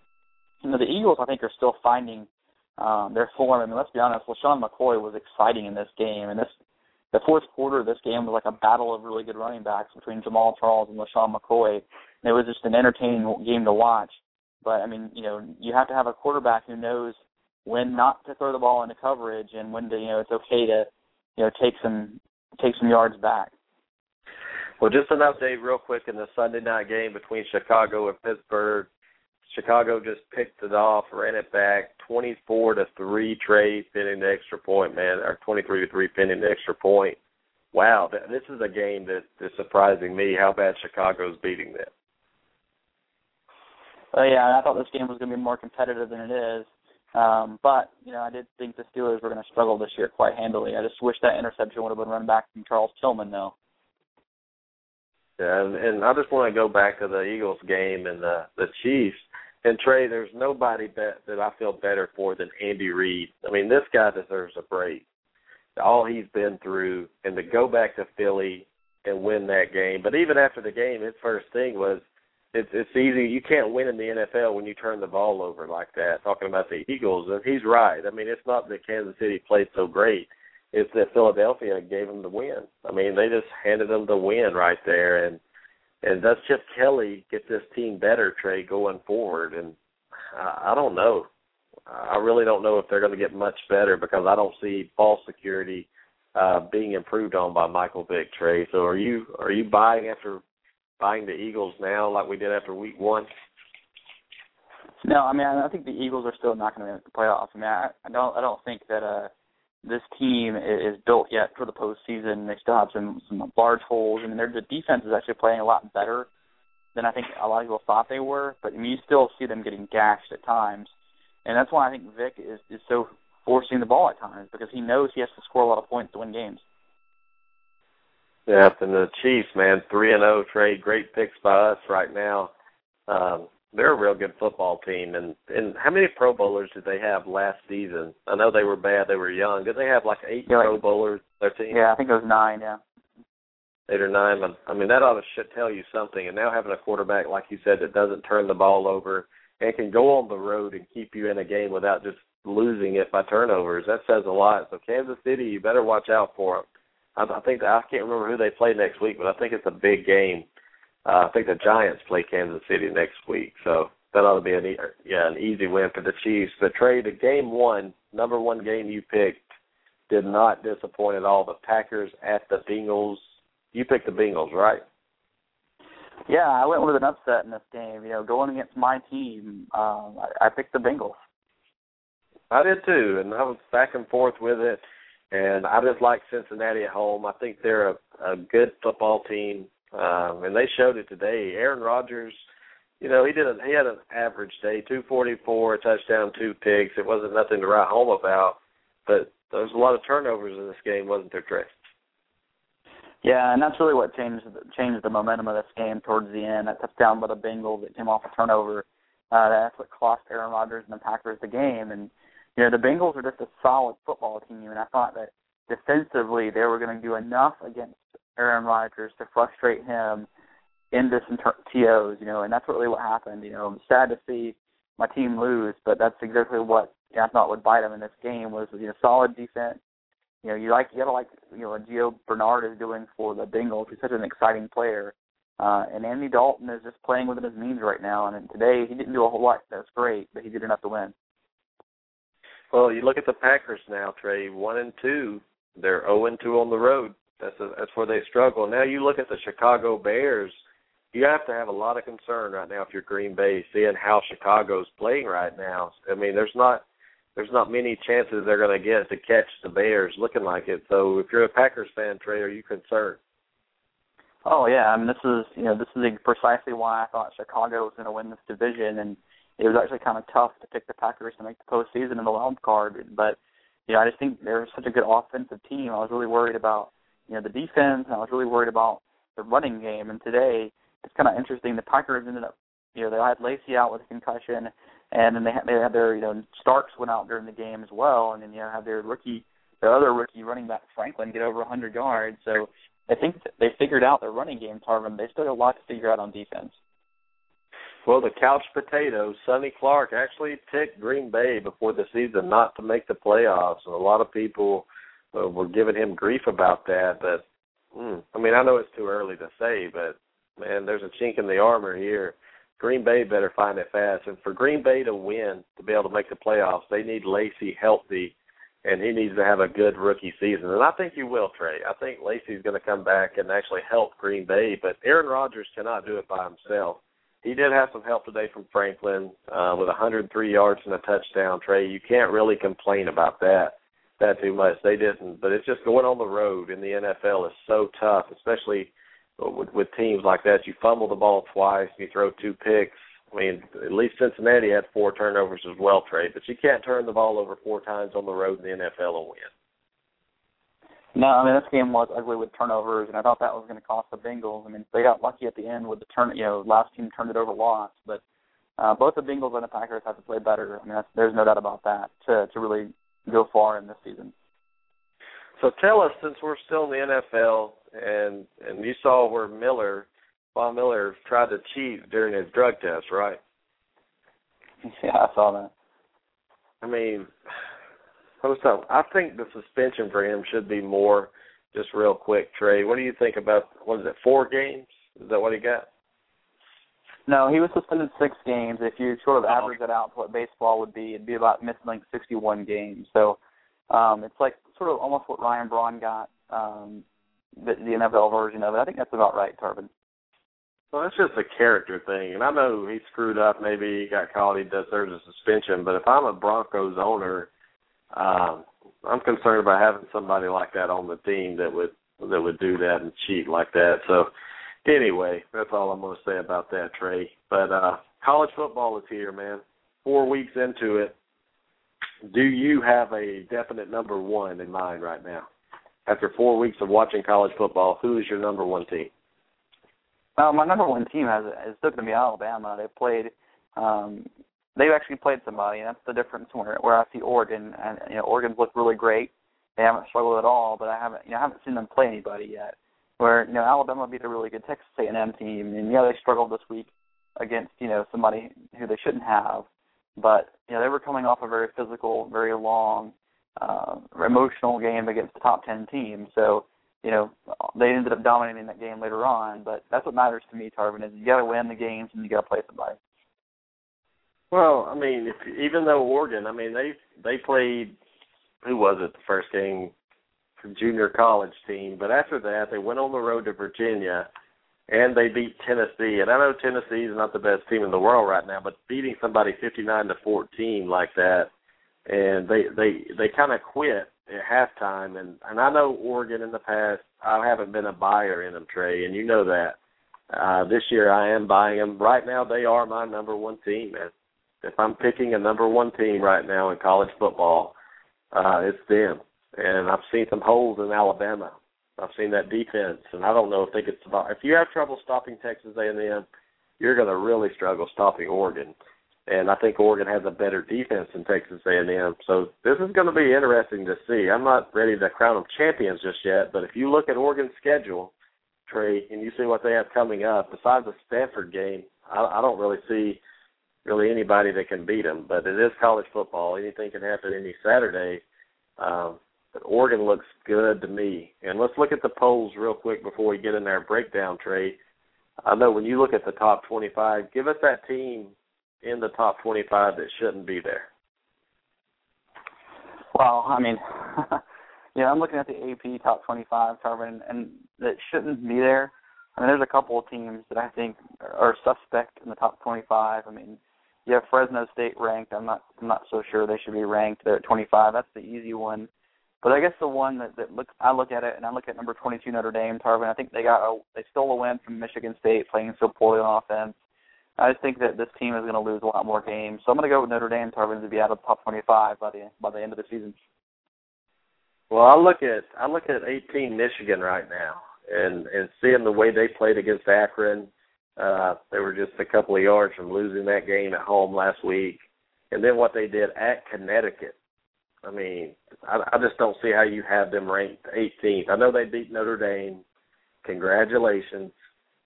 you know, the Eagles I think are still finding um, their form. I mean, let's be honest, LeSean McCoy was exciting in this game, and this the fourth quarter of this game was like a battle of really good running backs between Jamaal Charles and LeSean McCoy. And it was just an entertaining game to watch. But I mean, you know, you have to have a quarterback who knows when not to throw the ball into coverage and when to, you know, it's okay to, you know, take some take some yards back. Well, just an update real quick in the Sunday night game between Chicago and Pittsburgh. Chicago just picked it off, ran it back, twenty-four to three. Trey pinning the extra point, man, or twenty-three to three pinning the extra point. Wow, this is a game that is surprising me how bad Chicago's beating them. Well, yeah, I thought this game was going to be more competitive than it is. Um, but you know, I did think the Steelers were going to struggle this year quite handily. I just wish that interception would have been run back from Charles Tillman, though. Yeah, and, and I just want to go back to the Eagles game and the the Chiefs. And Trey, there's nobody that that I feel better for than Andy Reid. I mean, this guy deserves a break. All he's been through, and to go back to Philly and win that game. But even after the game, his first thing was, it's it's easy. You can't win in the NFL when you turn the ball over like that. Talking about the Eagles, and he's right. I mean, it's not that Kansas City played so great it's that Philadelphia gave them the win. I mean, they just handed them the win right there, and and does Chip Kelly get this team better, Trey, going forward? And I, I don't know. I really don't know if they're going to get much better because I don't see ball security uh being improved on by Michael Vick, Trey. So are you are you buying after buying the Eagles now like we did after week one? No, I mean I think the Eagles are still not going to make the playoffs. I mean I, I don't I don't think that uh this team is built yet for the postseason. They still have some some large holes, I and their the defense is actually playing a lot better than I think a lot of people thought they were. But I mean, you still see them getting gashed at times, and that's why I think Vick is is so forcing the ball at times because he knows he has to score a lot of points to win games. Yeah, and the Chiefs, man, three and zero oh Trey, great picks by us right now. Um, they're a real good football team. And and how many Pro Bowlers did they have last season? I know they were bad. They were young. Did they have like eight yeah, Pro Bowlers? Their team? Yeah, I think it was nine. Yeah. Eight or nine. I mean, that ought to should tell you something. And now having a quarterback like you said that doesn't turn the ball over and can go on the road and keep you in a game without just losing it by turnovers, that says a lot. So Kansas City, you better watch out for them. I, I think I can't remember who they play next week, but I think it's a big game uh, I think the Giants play Kansas City next week, so that ought to be an yeah an easy win for the Chiefs. But Trey, the game one, number one game you picked, did not disappoint at all. The Packers at the Bengals. You picked the Bengals, right? Yeah, I went with an upset in this game. You know, going against my team, um, I, I picked the Bengals. I did too, and I was back and forth with it. And I just like Cincinnati at home. I think they're a, a good football team. Um, and they showed it today. Aaron Rodgers, you know, he did a, he had an average day, 244, a touchdown, two picks. It wasn't nothing to write home about, but there was a lot of turnovers in this game, wasn't there, Trey? Yeah, and that's really what changed changed the momentum of this game towards the end. That touchdown by the Bengals that came off a turnover. Uh, that's what cost Aaron Rodgers and the Packers the game. And you know, the Bengals are just a solid football team, and I thought that defensively they were going to do enough against Aaron Rodgers to frustrate him into some TOs, you know, and that's really what happened. You know, I'm sad to see my team lose, but that's exactly what I thought would bite him in this game was you know solid defense. You know, you like you gotta like you know Gio Bernard is doing for the Bengals. He's such an exciting player. Uh, and Andy Dalton is just playing within his means right now. And today he didn't do a whole lot. That's great, but he did enough to win. Well, you look at the Packers now, Trey. One and two. They're zero oh and two on the road. That's a, that's where they struggle. Now you look at the Chicago Bears. You have to have a lot of concern right now if you're Green Bay, seeing how Chicago's playing right now. I mean, there's not there's not many chances they're going to get to catch the Bears looking like it. So if you're a Packers fan, Trey, are you concerned? Oh yeah, I mean this is you know this is precisely why I thought Chicago was going to win this division, and it was actually kind of tough to pick the Packers to make the postseason in the wild card. But you know I just think they're such a good offensive team. I was really worried about you know the defense. and I was really worried about the running game. And today it's kind of interesting. The Packers ended up, you know, they had Lacy out with a concussion, and then they had they had their you know Starks went out during the game as well, and then you know had their rookie, their other rookie running back Franklin get over 100 yards. So I think they figured out their running game, Tarvin. They still got a lot to figure out on defense. Well, the couch potato, Sonny Clark, actually picked Green Bay before the season not to make the playoffs. And a lot of people uh, were giving him grief about that. But mm, I mean, I know it's too early to say, but man, there's a chink in the armor here. Green Bay better find it fast, and for Green Bay to win, to be able to make the playoffs, they need Lacy healthy, and he needs to have a good rookie season. And I think he will, Trey. I think Lacy's going to come back and actually help Green Bay, but Aaron Rodgers cannot do it by himself. He did have some help today from Franklin uh, with 103 yards and a touchdown. Trey, you can't really complain about that that too much. They didn't, but it's just going on the road in the NFL is so tough, especially with, with teams like that. You fumble the ball twice, you throw two picks. I mean, at least Cincinnati had four turnovers as well, Trey. But you can't turn the ball over four times on the road in the NFL and win. No, I mean this game was ugly with turnovers, and I thought that was going to cost the Bengals. I mean they got lucky at the end with the turn. You know, last team turned it over lost, but uh, both the Bengals and the Packers have to play better. I mean, that's, there's no doubt about that to to really go far in this season. So tell us, since we're still in the NFL, and and you saw where Miller, Von Miller, tried to cheat during his drug test, right? Yeah, I saw that. I mean, what's up? I think the suspension for him should be more. Just real quick, Trey. What do you think about? What is it? Four games? Is that what he got? No, he was suspended six games. If you sort of average that out to what baseball would be, it'd be about missing like 61 games. So um, it's like sort of almost what Ryan Braun got, um, the, the NFL version of it. I think that's about right, Tarvin. Well, that's just a character thing, and I know he screwed up. Maybe he got caught. He deserves a suspension. But if I'm a Broncos owner, um, I'm concerned about having somebody like that on the team that would that would do that and cheat like that. So anyway, that's all I'm going to say about that, Trey. But uh, college football is here, man. Four weeks into it. Do you have a definite number one in mind right now? After four weeks of watching college football, who is your number one team? Well, my number one team has is still going to be Alabama. They played, um, they've actually played somebody, and that's the difference where where I see Oregon. And you know, Oregon's looked really great. They haven't struggled at all, but I haven't, you know, I haven't seen them play anybody yet where you know Alabama beat a really good Texas A&M team, and yeah, they struggled this week against you know somebody who they shouldn't have, but you know they were coming off a very physical, very long, uh, emotional game against the top ten team. So you know they ended up dominating that game later on. But that's what matters to me, Tarvin, is you got to win the games and you got to play somebody. Well, I mean, if, even though Oregon, I mean they they played who was it the first game junior college team. But after that, they went on the road to Virginia and they beat Tennessee. And I know Tennessee is not the best team in the world right now, but beating somebody 59 to 14 like that, and they they they kind of quit at halftime. And and I know Oregon in the past, I haven't been a buyer in them, Trey, and you know that. Uh, this year I am buying them. Right now they are my number one team. Man. If I'm picking a number one team right now in college football, uh, it's them and I've seen some holes in Alabama. I've seen that defense, and I don't know if they could stop. If you have trouble stopping Texas A&M, you're going to really struggle stopping Oregon. And I think Oregon has a better defense than Texas A&M. So this is going to be interesting to see. I'm not ready to crown them champions just yet, but if you look at Oregon's schedule, Trey, and you see what they have coming up, besides the Stanford game, I, I don't really see really anybody that can beat them. But it is college football; anything can happen any Saturday. Um, but Oregon looks good to me. And let's look at the polls real quick before we get in our breakdown, Trey. I know when you look at the top 25, give us that team in the top 25 that shouldn't be there. Well, I mean, yeah, I'm looking at the AP top 25, Tarvin, and that shouldn't be there. I mean, there's a couple of teams that I think are suspect in the top 25. I mean, you have Fresno State ranked. I'm not, I'm not so sure they should be ranked. They're at 25. That's the easy one. But I guess the one that, that look I look at it and I look at number 22 Notre Dame, Tarvin. I think they got a, they stole a win from Michigan State playing so poorly on offense. I just think that this team is going to lose a lot more games. So I'm going to go with Notre Dame, Tarvin, to be out of the top 25 by the by the end of the season. Well, I look at I look at 18 Michigan right now, and and seeing the way they played against Akron, uh, they were just a couple of yards from losing that game at home last week, and then what they did at Connecticut. I mean, I, I just don't see how you have them ranked 18th. I know they beat Notre Dame. Congratulations.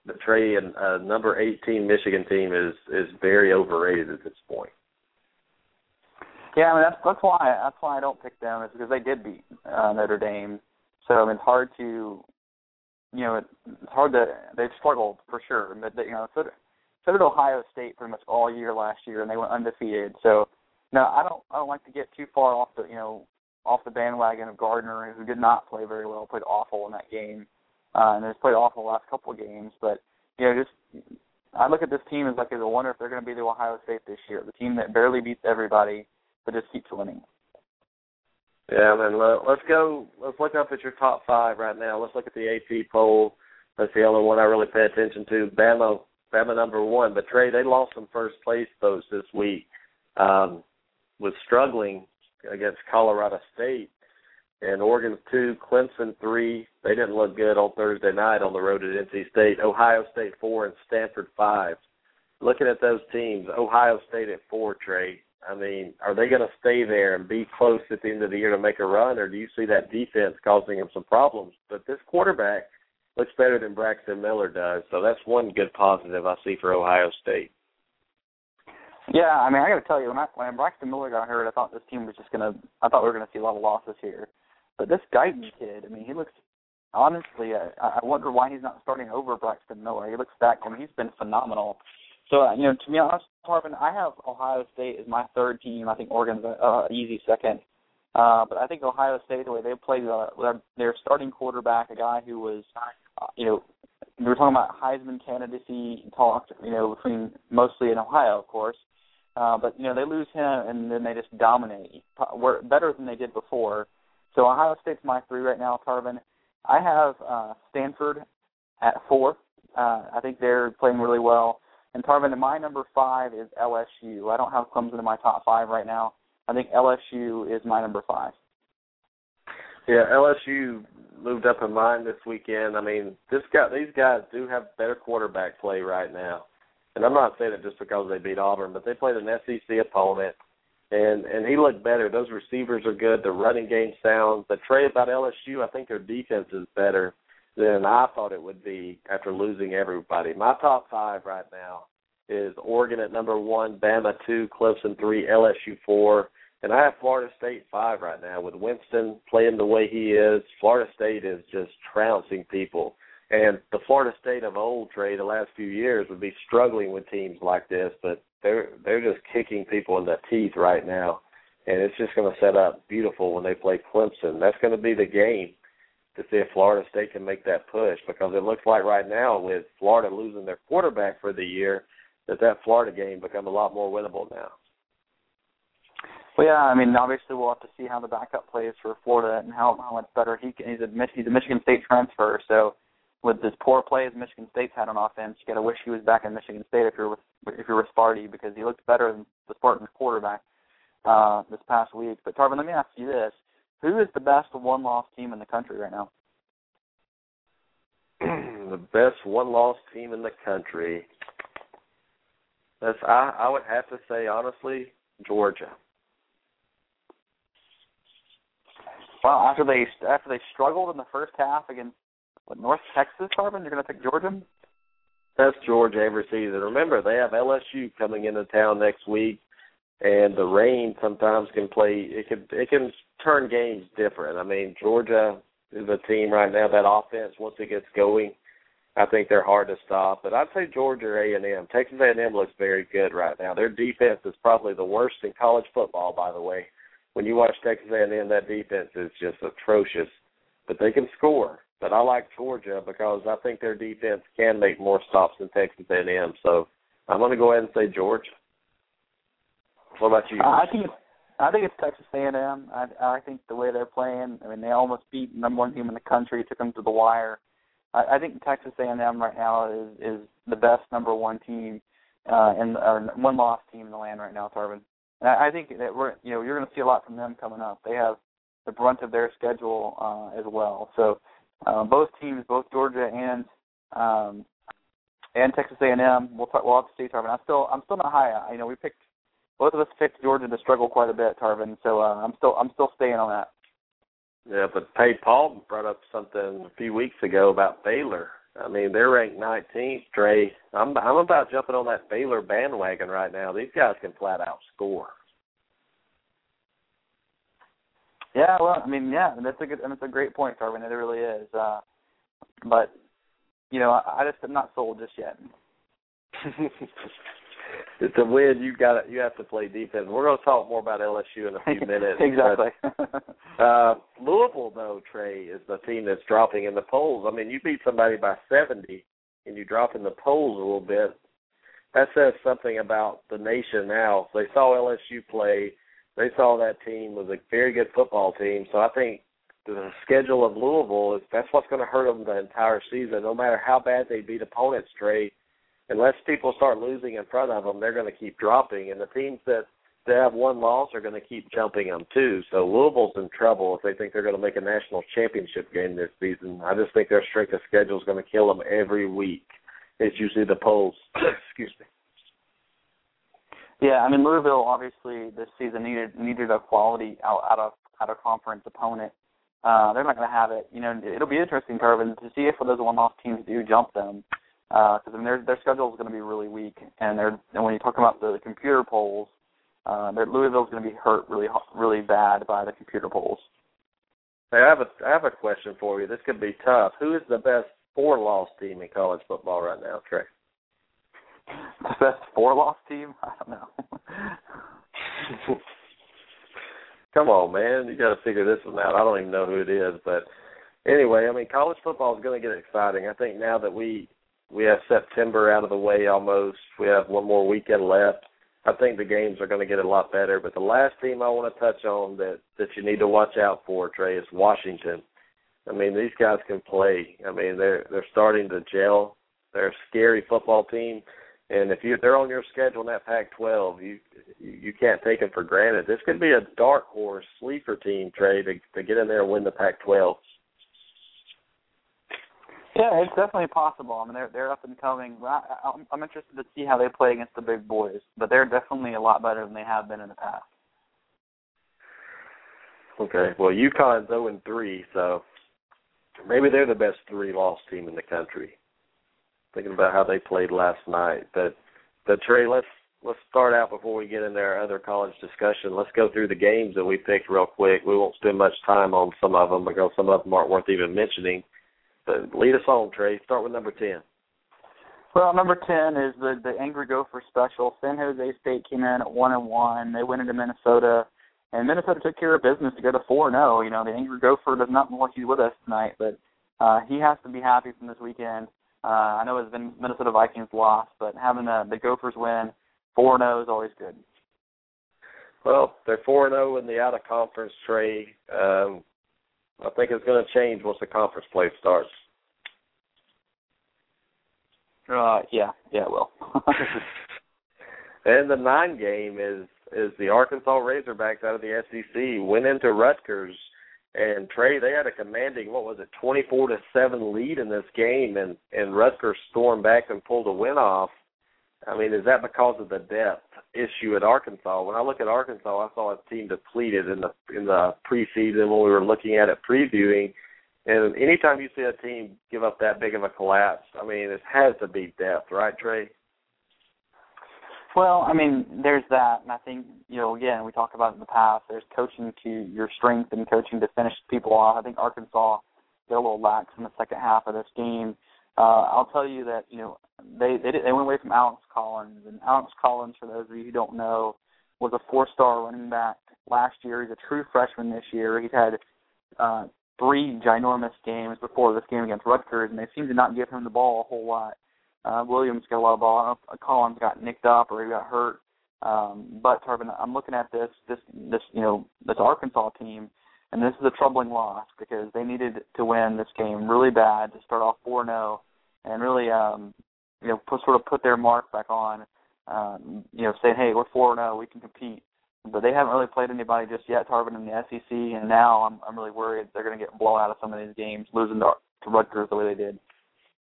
The Trey and uh, number 18 Michigan team is is very overrated at this point. Yeah, I mean that's that's why that's why I don't pick them is because they did beat uh, Notre Dame. So I mean, it's hard to, you know, it's hard to they've struggled for sure. But they, you know, so, so did Ohio State pretty much all year last year, and they went undefeated. So no, I don't. I don't like to get too far off the you know off the bandwagon of Gardner, who did not play very well, played awful in that game, uh, and has played awful the last couple of games. But you know, just I look at this team as like as a wonder if they're going to be the Ohio State this year, the team that barely beats everybody but just keeps winning. Yeah, man. Let's go. Let's look up at your top five right now. Let's look at the AP poll. That's the only one I really pay attention to. Bama Bama number one. But Trey, they lost some first place votes this week. Um, was struggling against Colorado State and Oregon two, Clemson three. They didn't look good on Thursday night on the road at NC State. Ohio State four and Stanford five. Looking at those teams, Ohio State at four, Trey. I mean, are they going to stay there and be close at the end of the year to make a run, or do you see that defense causing them some problems? But this quarterback looks better than Braxton Miller does, so that's one good positive I see for Ohio State. Yeah, I mean, I got to tell you, when I when Braxton Miller got hurt, I thought this team was just gonna. I thought we were gonna see a lot of losses here. But this Guiton kid, I mean, he looks honestly. I, I wonder why he's not starting over Braxton Miller. He looks back. I mean, he's been phenomenal. So uh, you know, to be honest, Tarvin, I have Ohio State as my third team. I think Oregon's an uh, easy second. Uh, but I think Ohio State, the way they played, uh, their, their starting quarterback, a guy who was, uh, you know, we were talking about Heisman candidacy talk, you know, between mostly in Ohio, of course. Uh, but you know, they lose him, and then they just dominate. We're better than they did before. So Ohio State's my three right now, Tarvin. I have uh, Stanford at four. Uh, I think they're playing really well. And Tarvin, my number five is LSU. I don't have Clemson in my top five right now. I think LSU is my number five. Yeah, LSU moved up in mine this weekend. I mean, this guy, these guys do have better quarterback play right now, and I'm not saying it just because they beat Auburn, but they played an SEC opponent and and he looked better. Those receivers are good. The running game sounds. The Trey about LSU, I think their defense is better than I thought it would be after losing everybody. My top five right now is Oregon at number one, Bama two, Clemson three, LSU four, and I have Florida State five right now with Winston playing the way he is. Florida State is just trouncing people. And the Florida State of old, Trey, the last few years would be struggling with teams like this, but they're they're just kicking people in the teeth right now, and it's just going to set up beautiful when they play Clemson. That's going to be the game to see if Florida State can make that push because it looks like right now with Florida losing their quarterback for the year, that that Florida game become a lot more winnable now. Well, yeah, I mean, obviously we'll have to see how the backup plays for Florida and how how much better he can. He's a he's a Michigan State transfer, so with this poor play as Michigan State's had on offense, you got to wish he was back in Michigan State if you're with if you're with Sparty because he looked better than the Spartans quarterback uh, this past week. But Tarvin, let me ask you this: Who is the best one-loss team in the country right now? the best one-loss team in the country. That's I I would have to say honestly Georgia. Well, after they after they struggled in the first half against what North Texas, Tarvin, you're going to pick Georgia? That's Georgia every season. Remember, they have LSU coming into town next week, and the rain sometimes can play. It can it can turn games different. I mean, Georgia is a team right now that offense once it gets going, I think they're hard to stop. But I'd say Georgia or A and M. Texas A and M looks very good right now. Their defense is probably the worst in college football, by the way. When you watch Texas A and M, that defense is just atrocious, but they can score. But I like Georgia because I think their defense can make more stops than Texas A&M. So I'm going to go ahead and say Georgia. What about you? I think it's, I think it's Texas A&M. I, I think the way they're playing. I mean, they almost beat number one team in the country, took them to the wire. I, I think Texas A&M right now is is the best number one team uh, and or one loss team in the land right now, Tarvin. And I, I think that we're you know you're going to see a lot from them coming up. They have the brunt of their schedule uh, as well. So uh, both teams, both Georgia and um, and Texas A&M. We'll talk, we'll have to see, Tarvin. I'm still I'm still not high. You know, we picked both of us picked Georgia to struggle quite a bit, Tarvin. So uh, I'm still I'm still staying on that. Yeah, but Pay Paul brought up something a few weeks ago about Baylor. I mean, they're ranked 19th. Trey, I'm I'm about jumping on that Baylor bandwagon right now. These guys can flat out score. Yeah, well, I mean, yeah, that's a good, and it's a great point, Tarvin. It really is. Uh, but you know, I, I just am not sold just yet. to win, you got you have to play defense. We're going to talk more about LSU in a few minutes. exactly. But, uh, Louisville, though, Trey is the team that's dropping in the polls. I mean, you beat somebody by seventy, and you drop in the polls a little bit. That says something about the nation now. They saw LSU play they saw that team was a very good football team. So I think the schedule of Louisville is that's what's going to hurt them the entire season. No matter how bad they beat opponents, Trey, unless people start losing in front of them, they're going to keep dropping, and the teams that they have one loss are going to keep jumping them too. So Louisville's in trouble if they think they're going to make a national championship game this season. I just think their strength of schedule is going to kill them every week. It's usually the polls. Excuse me. Yeah, I mean Louisville obviously this season needed needed a quality out out of out of conference opponent. Uh, they're not going to have it. You know, it'll be interesting, Tarvin, to see if those one-off teams do jump them, because uh, I mean their their schedule is going to be really weak, and they're and when you talk about the, the computer polls, uh, Louisville's going to be hurt really really bad by the computer polls. Hey, I have a I have a question for you. This could be tough. Who is the best four-loss team in college football right now, Trey? The best four-loss team? I don't know. Come on, man. You got to figure this one out. I don't even know who it is, but anyway, I mean, college football is going to get exciting. I think now that we we have September out of the way almost, we have one more weekend left. I think the games are going to get a lot better. But the last team I want to touch on that that you need to watch out for, Trey, is Washington. I mean, these guys can play. I mean, they're they're starting to gel. They're a scary football team. And if you they're on your schedule in that Pac-12, you you can't take them for granted. This could be a dark horse sleeper team, Trey, to to get in there and win the Pac-12. Yeah, it's definitely possible. I mean, they're they're up and coming. I, I'm, I'm interested to see how they play against the big boys, but they're definitely a lot better than they have been in the past. Okay, well, UConn's 0 and 3, so maybe they're the best three-loss team in the country thinking about how they played last night. But but Trey, let's let's start out before we get into our other college discussion. Let's go through the games that we picked real quick. We won't spend much time on some of them because some of them aren't worth even mentioning. But lead us on, Trey. Start with number ten. Well, number ten is the the Angry Gopher Special. San Jose State came in at one and one. They went into Minnesota, and Minnesota took care of business to go to four zero. You know, the Angry Gopher does not look he's with us tonight, but uh, he has to be happy from this weekend. Uh, I know it's been Minnesota Vikings lost, but having the, the Gophers win four zero is always good. Well, they're four zero in the out of conference Trey. Um, I think it's going to change once the conference play starts. Uh, yeah, yeah, it will. and the nine game is is the Arkansas Razorbacks out of the SEC went into Rutgers and Trey, they had a commanding what was it, twenty four to seven lead in this game, and and Rutgers stormed back and pulled a win off. I mean, is that because of the depth issue at Arkansas? When I look at Arkansas, I saw a team depleted in the in the preseason when we were looking at it previewing. And anytime you see a team give up that big of a collapse, I mean, it has to be depth, right, Trey? Well, I mean, there's that, and I think you know, again, we talked about it in the past. There's coaching to your strength and coaching to finish people off. I think Arkansas got a little lax in the second half of this game. Uh, I'll tell you that you know they they did, they went away from Alex Collins, and Alex Collins, for those of you who don't know, was a four-star running back last year. He's a true freshman this year. He's had uh, three ginormous games before this game against Rutgers, and they seem to not give him the ball a whole lot. Uh, Williams got a lot of ball. If Collins got nicked up or he got hurt. Um, but Tarvin, I'm looking at this this this you know this Arkansas team, and this is a troubling loss because they needed to win this game really bad to start off 4-0 and really um, you know put, sort of put their mark back on. Um, you know, saying, hey, we're 4-0, we can compete. But they haven't really played anybody just yet, Tarvin, in the SEC, and now I'm I'm really worried they're going to get blown out of some of these games, losing to, to Rutgers the way they did.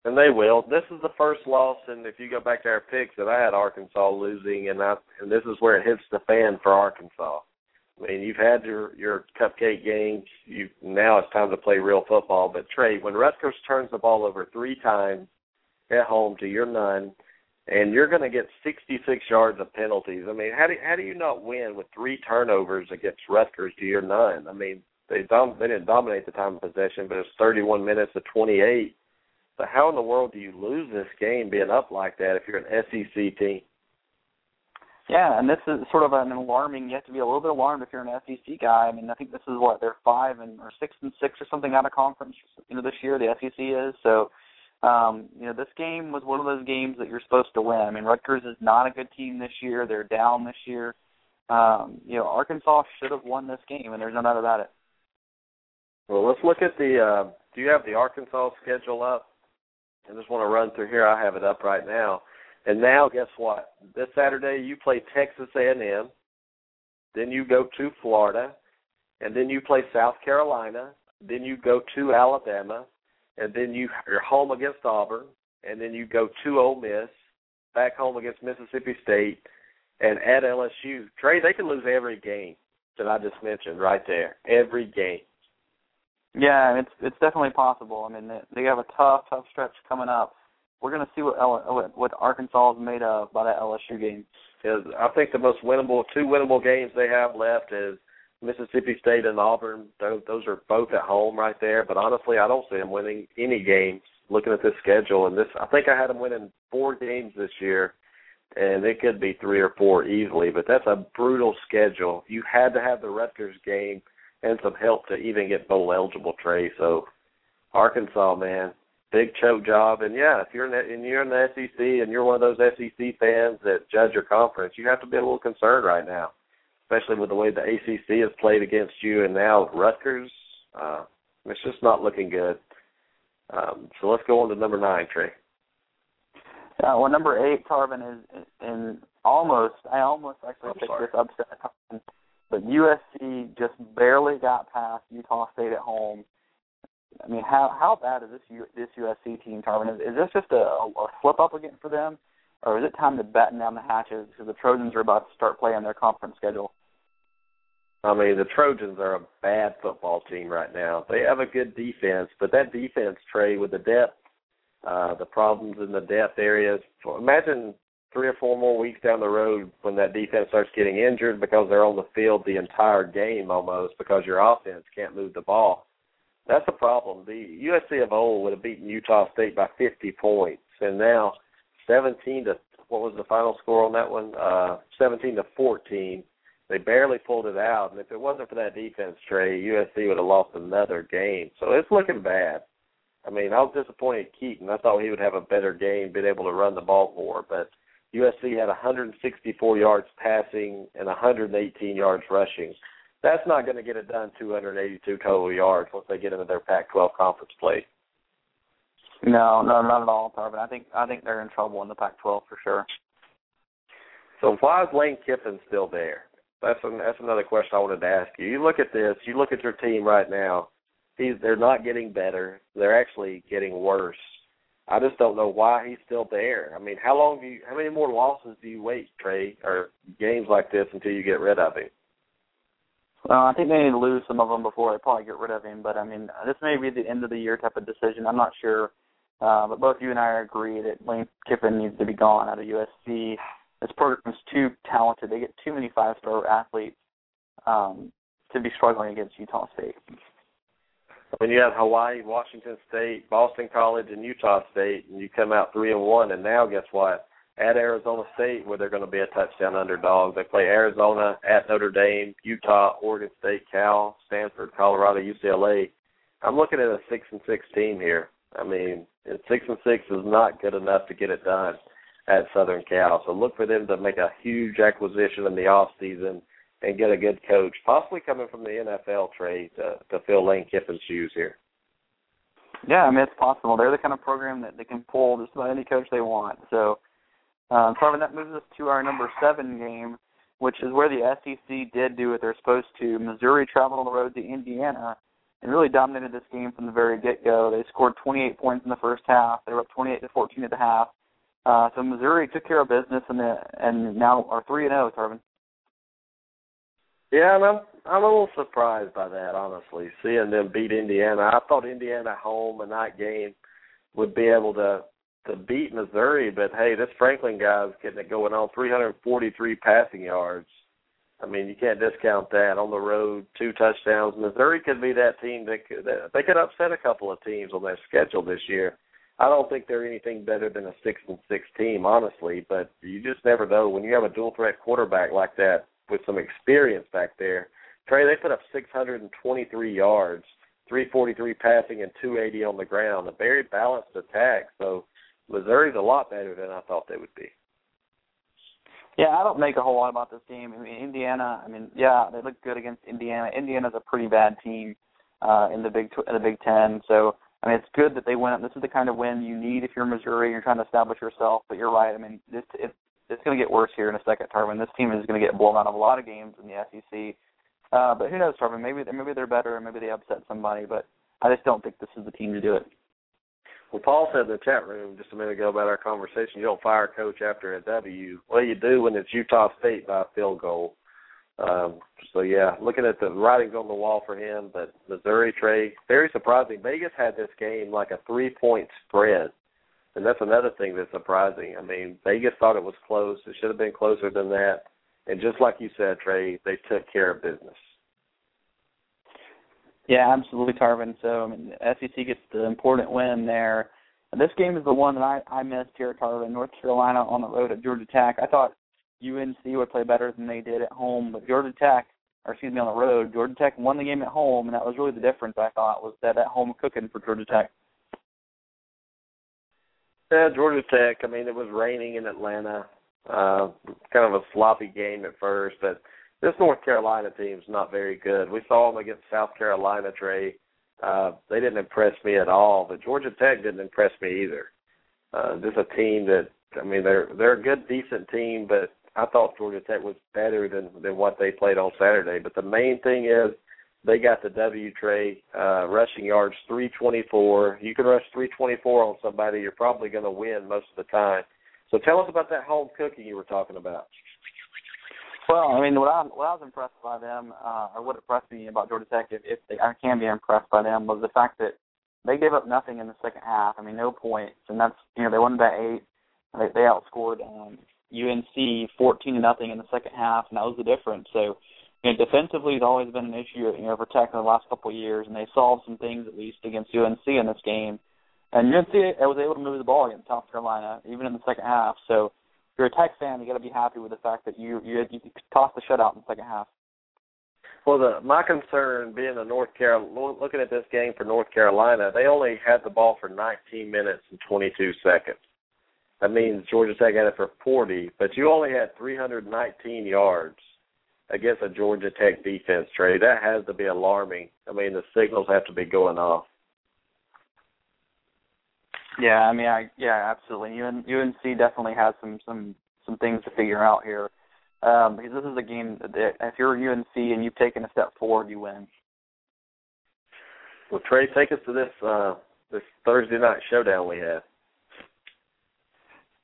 And they will. This is the first loss, and if you go back to our picks, that I had Arkansas losing, and I and this is where it hits the fan for Arkansas. I mean, you've had your your cupcake games. You now it's time to play real football. But Trey, when Rutgers turns the ball over three times at home to your none, and you're going to get 66 yards of penalties. I mean, how do how do you not win with three turnovers against Rutgers to your none? I mean, they dom- they didn't dominate the time of possession, but it's 31 minutes to 28 so how in the world do you lose this game being up like that if you're an SEC team? Yeah, and this is sort of an alarming. You have to be a little bit alarmed if you're an SEC guy. I mean, I think this is what they're five and or six and six or something out of conference. You know, this year the SEC is so. Um, you know, this game was one of those games that you're supposed to win. I mean, Rutgers is not a good team this year. They're down this year. Um, you know, Arkansas should have won this game, and there's no doubt about it. Well, let's look at the. Uh, do you have the Arkansas schedule up? I just want to run through here. I have it up right now. And now, guess what? This Saturday you play Texas A&M, then you go to Florida, and then you play South Carolina, then you go to Alabama, and then you you're home against Auburn, and then you go to Ole Miss, back home against Mississippi State, and at LSU. Trey, they can lose every game that I just mentioned right there. Every game. Yeah, it's it's definitely possible. I mean, they, have a tough, tough stretch coming up. We're going to see what L- what Arkansas is made of by that LSU game. Is I think the most winnable two winnable games they have left is Mississippi State and Auburn. Those, those are both at home right there. But honestly, I don't see them winning any games. Looking at this schedule, and this, I think I had them winning four games this year, and it could be three or four easily. But that's a brutal schedule. You had to have the Rutgers game and some help to even get bowl eligible, Trey. So Arkansas, man, big choke job. And yeah, if you're in the, and you're in the SEC and you're one of those SEC fans that judge your conference, you have to be a little concerned right now, especially with the way the ACC has played against you, and now Rutgers. Uh, it's just not looking good. Um, so let's go on to number nine, Trey. Yeah, well, number eight, Tarvin is in almost. I almost actually I'm picked sorry. this upset but USC just barely got past Utah State at home. I mean, how how bad is this U, this USC team, Tarvin? Is, is this just a, a slip up again for them, or is it time to batten down the hatches because the Trojans are about to start playing their conference schedule? I mean, the Trojans are a bad football team right now. They have a good defense, but that defense, Trey, with the depth, uh, the problems in the depth areas. Imagine three or four more weeks down the road when that defense starts getting injured because they're on the field the entire game almost because your offense can't move the ball. That's a problem. The USC of old would have beaten Utah State by 50 points, and now 17 to what was the final score on that one? Uh, 17 to 14. They barely pulled it out, and if it wasn't for that defense, Trey, USC would have lost another game. So it's looking bad. I mean, I was disappointed Keaton. I thought he would have a better game, been able to run the ball more, but USC had 164 yards passing and 118 yards rushing. That's not going to get it done 282 total yards once they get into their Pac-12 conference play. No, no, not at all, Tarvin. I think I think they're in trouble in the Pac-12 for sure. So why is Lane Kiffin still there? That's an, that's another question I wanted to ask you. You look at this. You look at your team right now. He's they're not getting better. They're actually getting worse. I just don't know why he's still there. I mean, how long do you? How many more losses do you wait, Trey, or games like this until you get rid of him? Well, I think they need to lose some of them before they probably get rid of him. But I mean, this may be the end of the year type of decision. I'm not sure. Uh, but both you and I agree that Lane Kiffin needs to be gone out of USC. This program is too talented. They get too many five-star athletes um, to be struggling against Utah State. When you have Hawaii, Washington State, Boston College, and Utah State, and you come out three and one, and now guess what? At Arizona State, where they're going to be a touchdown underdog, they play Arizona at Notre Dame, Utah, Oregon State, Cal, Stanford, Colorado, UCLA. I'm looking at a six and six team here. I mean, six and six is not good enough to get it done at Southern Cal. So look for them to make a huge acquisition in the off season and get a good coach, possibly coming from the NFL Trey to, to fill Lane Kiffin's shoes here. Yeah, I mean it's possible. They're the kind of program that they can pull just about any coach they want. So, um, Tarvin, that moves us to our number seven game, which is where the SEC did do what they're supposed to. Missouri traveled on the road to Indiana and really dominated this game from the very get-go. They scored 28 points in the first half. They were up 28 to 14 at the half. Uh, so Missouri took care of business and and now are three and zero, Tarvin. Yeah, and I'm I'm a little surprised by that, honestly. Seeing them beat Indiana, I thought Indiana home in that game would be able to to beat Missouri, but hey, this Franklin guy's getting it going on. 343 passing yards. I mean, you can't discount that on the road. Two touchdowns. Missouri could be that team that could that, they could upset a couple of teams on their schedule this year. I don't think they're anything better than a six and six team, honestly. But you just never know when you have a dual threat quarterback like that with some experience back there. Trey, they put up 623 yards, 343 passing, and 280 on the ground. A very balanced attack. So Missouri's a lot better than I thought they would be. Yeah, I don't make a whole lot about this game. I mean, Indiana. I mean, yeah, they look good against Indiana. Indiana's a pretty bad team uh, in the Big in the Big Ten. So I mean, it's good that they went. This is the kind of win you need if you're Missouri. And you're trying to establish yourself. But you're right. I mean, this it, it's going to get worse here in a second, Tarvin. This team is going to get blown out of a lot of games in the SEC. Uh, but who knows, Tarvin? Maybe maybe they're better, and maybe they upset somebody. But I just don't think this is the team to do it. Well, Paul said in the chat room just a minute ago about our conversation, you don't fire a coach after a W. Well, you do when it's Utah State by a field goal. Um, so yeah, looking at the writings on the wall for him, but Missouri Trey, very surprising. Vegas had this game like a three point spread. And that's another thing that's surprising. I mean, Vegas thought it was close. It should have been closer than that. And just like you said, Trey, they took care of business. Yeah, absolutely, Tarvin. So I mean, SEC gets the important win there. This game is the one that I, I missed here, Tarvin. North Carolina on the road at Georgia Tech. I thought UNC would play better than they did at home, but Georgia Tech, or excuse me, on the road, Georgia Tech won the game at home, and that was really the difference. I thought was that at home cooking for Georgia Tech. Yeah, Georgia Tech. I mean, it was raining in Atlanta. Uh, kind of a sloppy game at first, but this North Carolina team's not very good. We saw them against South Carolina, Trey. Uh, they didn't impress me at all, but Georgia Tech didn't impress me either. Uh, this is a team that I mean they're they're a good, decent team, but I thought Georgia Tech was better than than what they played on Saturday. But the main thing is they got the W Trey uh, rushing yards 324. You can rush 324 on somebody, you're probably going to win most of the time. So tell us about that home cooking you were talking about. Well, I mean, what I what I was impressed by them, uh, or what impressed me about Georgia Tech, if, if they, I can be impressed by them, was the fact that they gave up nothing in the second half. I mean, no points, and that's you know they won by eight. They, they outscored um, UNC fourteen to nothing in the second half, and that was the difference. So, you know, defensively has always been an issue, you know, for Tech in the last couple of years, and they solved some things at least against UNC in this game. And UNC was able to move the ball against South Carolina even in the second half. So if you're a Tech fan, you got to be happy with the fact that you you you tossed the shutout in the second half. Well, the my concern being a North Carolina, looking at this game for North Carolina, they only had the ball for 19 minutes and 22 seconds. That means Georgia Tech had it for 40, but you only had 319 yards against a Georgia Tech defense. Trey, that has to be alarming. I mean, the signals have to be going off. Yeah, I mean, I yeah, absolutely. UNC definitely has some some some things to figure out here, um, because this is a game that if you're UNC and you've taken a step forward, you win. Well, Trey, take us to this uh, this Thursday night showdown we had.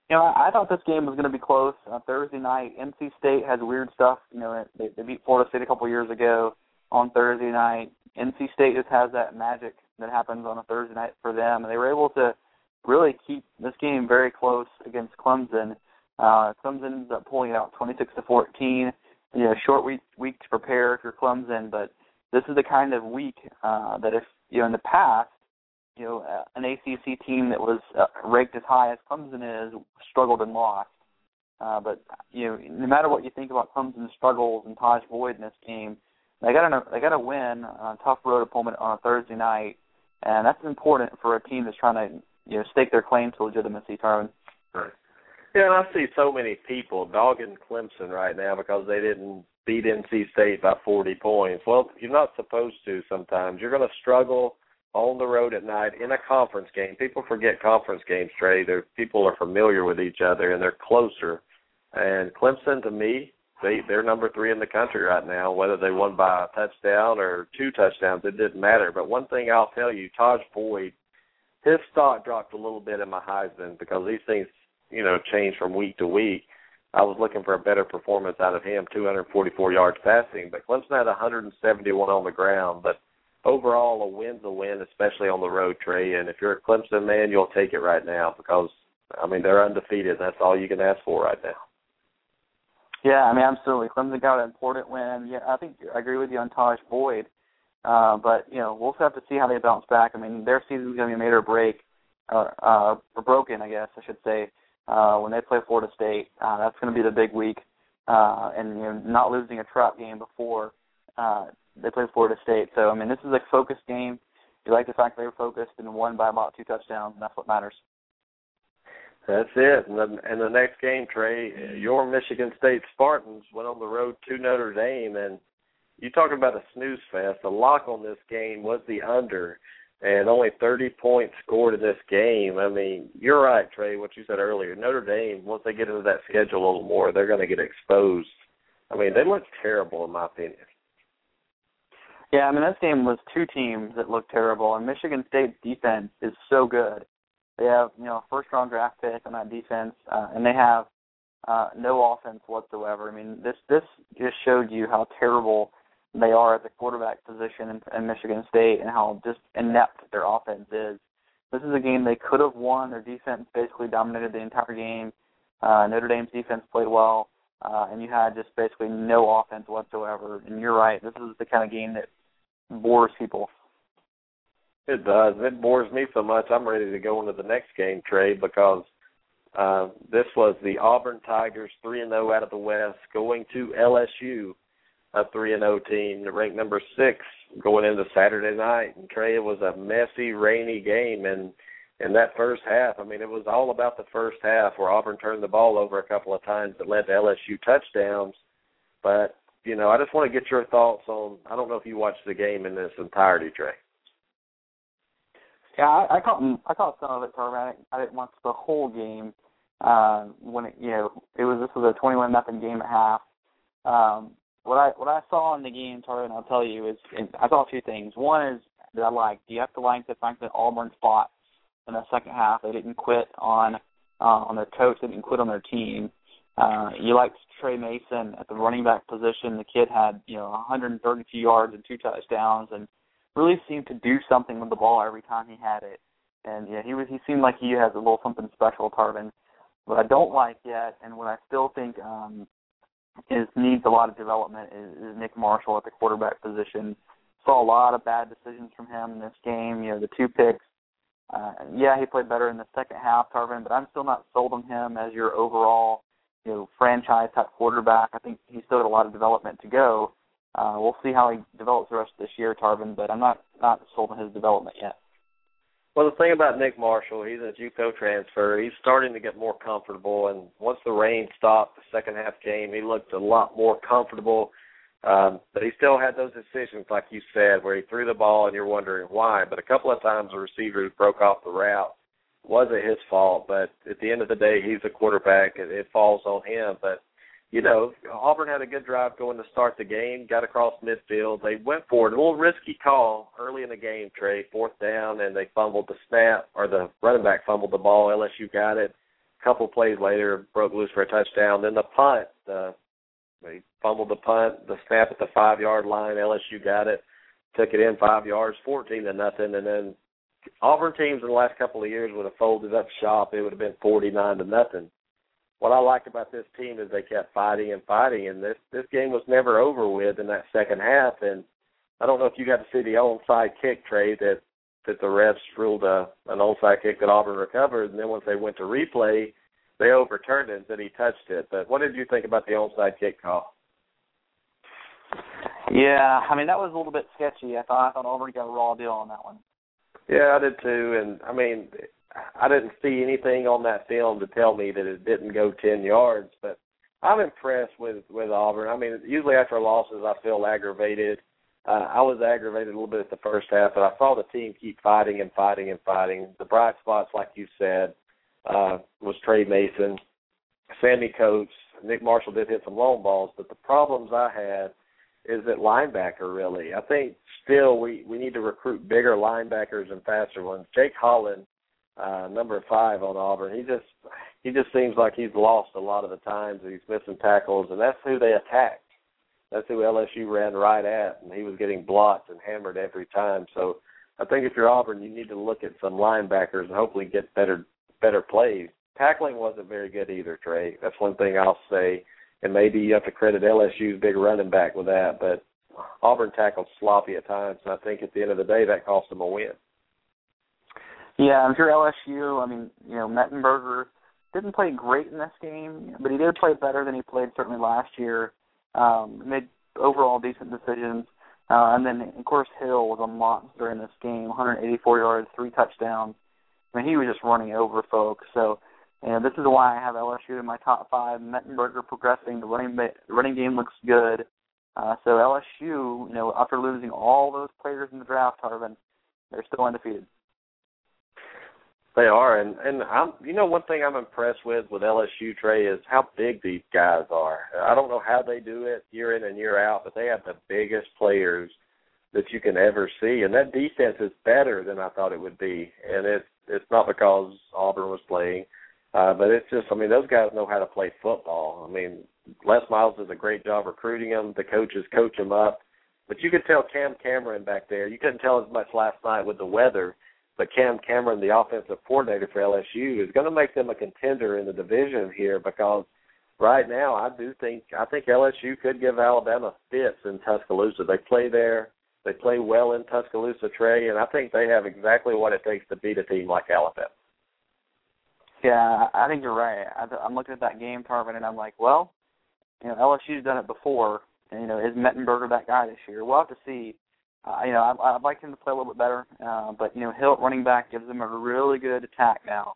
You know, I, I thought this game was going to be close. Uh, Thursday night, NC State has weird stuff. You know, they, they beat Florida State a couple years ago on Thursday night. NC State just has that magic that happens on a Thursday night for them, and they were able to really keep this game very close against Clemson. Uh, Clemson ends up pulling out 26 to 14. You know, short week week to prepare if you're Clemson, but this is the kind of week uh, that if you know in the past, you know, uh, an ACC team that was uh, ranked as high as Clemson is struggled and lost. Uh, but you know, no matter what you think about Clemson's struggles and Tajh Boyd in this game, they got a they got to win on a tough road opponent on a Thursday night, and that's important for a team that's trying to you know stake their claim to legitimacy, Tarvin. Right. Yeah, and I see so many people dogging Clemson right now because they didn't beat NC State by 40 points. Well, you're not supposed to. Sometimes you're going to struggle on the road at night in a conference game. People forget conference games, Trey. They're, people are familiar with each other and they're closer. And Clemson, to me, they they're number three in the country right now. Whether they won by a touchdown or two touchdowns, it didn't matter. But one thing I'll tell you, Tajh Boyd his stock dropped a little bit in my Heisman because these things, you know, change from week to week. I was looking for a better performance out of him, 244 yards passing, but Clemson had 171 on the ground. But overall, a win's a win, especially on the road, Trey. And if you're a Clemson man, you'll take it right now because, I mean, they're undefeated. That's all you can ask for right now. Yeah, I mean, absolutely. Clemson got an important win. Yeah, I think I agree with you on Tajh Boyd. Uh, but you know, we'll have to see how they bounce back. I mean, their season's going to be made or break, or, uh, or broken, I guess I should say, uh, when they play Florida State. Uh, that's going to be the big week, uh, and you know, not losing a trap game before uh, they play Florida State. So I mean, this is a focused game. You like the fact they were focused and won by about two touchdowns, and that's what matters. That's it. And the, and the next game, Trey, your Michigan State Spartans went on the road to Notre Dame, and you talking about a snooze fest. The lock on this game was the under. and only 30 points scored in this game. I mean, you're right, Trey. What you said earlier, Notre Dame. Once they get into that schedule a little more, they're going to get exposed. I mean, they look terrible in my opinion. Yeah, I mean this game was two teams that looked terrible, and Michigan State's defense is so good. They have you know a first round draft pick on that defense, uh, and they have uh, no offense whatsoever. I mean this this just showed you how terrible they are at the quarterback position in, in Michigan State and how just inept their offense is. This is a game they could have won. Their defense basically dominated the entire game. Uh, Notre Dame's defense played well, uh, and you had just basically no offense whatsoever. And you're right. This is the kind of game that bores people. It does. It bores me so much. I'm ready to go into the next game, Trey, because uh, this was the Auburn Tigers, three and zero out of the West, going to LSU, a three and zero team, ranked number six, going into Saturday night. And Trey, it was a messy, rainy game, and in that first half, I mean, it was all about the first half, where Auburn turned the ball over a couple of times that led to LSU touchdowns. But you know, I just want to get your thoughts on. I don't know if you watched the game in its entirety, Trey. Yeah, I, I caught I caught some of it, Tarvin. I, didn't watch the whole game. Uh, when it, you know, it was this was a twenty-one nothing game at half. Um, what I what I saw in the game, Tarvin, I'll tell you is I saw two things. One is that I liked. You have to like the fact that Auburn fought in the second half. They didn't quit on uh, on their coach. They didn't quit on their team. Uh, you liked Tre Mason at the running back position. The kid had you know 132 yards and two touchdowns, and really seemed to do something with the ball every time he had it. And yeah, he was he seemed like he has a little something special, Tarvin. What I don't like yet, and what I still think um, is needs a lot of development, is, is Nick Marshall at the quarterback position. Saw a lot of bad decisions from him in this game. You know, the two picks. Uh, yeah, he played better in the second half, Tarvin, but I'm still not sold on him as your overall you know, franchise type quarterback. I think he's still got a lot of development to go. Uh, we'll see how he develops the rest of this year, Tarvin, but I'm not not sold on his development yet. Well, the thing about Nick Marshall, he's a JUCO transfer. He's starting to get more comfortable, and once the rain stopped, the second half came, he looked a lot more comfortable. Um, but he still had those decisions, like you said, where he threw the ball and you're wondering why. But a couple of times the receivers broke off the route wasn't his fault, but at the end of the day, he's a quarterback. It, it falls on him. But you know, Auburn had a good drive going to start the game. Got across midfield. They went for it. A little risky call early in the game, Trey. Fourth down, and they fumbled the snap, or the running back fumbled the ball. LSU got it. A couple plays later, broke loose for a touchdown. Then the punt. Uh, they fumbled the punt. The snap at the five yard line. LSU got it. Took it in five yards, fourteen to nothing, and then Auburn teams in the last couple of years would have folded up shop. It would have been forty nine to nothing. What I like about this team is they kept fighting and fighting, and this this game was never over with in that second half. And I don't know if you got to see the onside kick trade that that the refs ruled a an onside kick that Auburn recovered, and then once they went to replay, they overturned it and said he touched it. But what did you think about the onside kick call? Yeah, I mean that was a little bit sketchy. I thought I thought Auburn got a raw deal on that one. Yeah, I did too. And I mean, I didn't see anything on that film to tell me that it didn't go ten yards. But I'm impressed with with Auburn. I mean, usually after losses, I feel aggravated. Uh, I was aggravated a little bit at the first half, but I saw the team keep fighting and fighting and fighting. The bright spots, like you said, uh, was Tre Mason, Sammy Coates, Nick Marshall did hit some long balls, but the problems I had is at linebacker really. I think still we we need to recruit bigger linebackers and faster ones. Jake Holland, uh, number five on Auburn, he just he just seems like he's lost a lot of the times. He's missing tackles, and that's who they attacked. That's who LSU ran right at, and he was getting blocked and hammered every time. So I think if you're Auburn, you need to look at some linebackers and hopefully get better better plays. Tackling wasn't very good either, Trey. That's one thing I'll say and maybe you have to credit LSU's big running back with that. But Auburn tackled sloppy at times, and I think at the end of the day that cost them a win. Yeah, I'm sure LSU. I mean, you know, Mettenberger didn't play great in this game, but he did play better than he played certainly last year. Um, made overall decent decisions. Uh, and then, of course, Hill was a monster in this game 184 yards, three touchdowns. I mean, he was just running over folks. So and this is why I have LSU in my top five. Mettenberger progressing. The running the running game looks good. Uh, so LSU, you know, after losing all those players in the draft, Tarvin, they're still undefeated. They are, and and I'm you know one thing I'm impressed with with LSU Trey is how big these guys are. I don't know how they do it year in and year out, but they have the biggest players that you can ever see, and that defense is better than I thought it would be. And it's it's not because Auburn was playing, uh, but it's just I mean those guys know how to play football. I mean Les Miles does a great job recruiting them. The coaches coach them up, but you could tell Cam Cameron back there. You couldn't tell as much last night with the weather but Cam Cameron, the offensive coordinator for LSU, is going to make them a contender in the division here because right now I do think I think LSU could give Alabama fits in Tuscaloosa. They play there, they play well in Tuscaloosa, Trey, and I think they have exactly what it takes to beat a team like Alabama. Yeah, I think you're right. I'm looking at that game, Tarvin, and I'm like, well, you know, LSU's done it before. And, you know, is Mettenberger that guy this year? We'll have to see uh, you know, I, I'd like him to play a little bit better, uh, but you know, Hill running back gives them a really good attack now.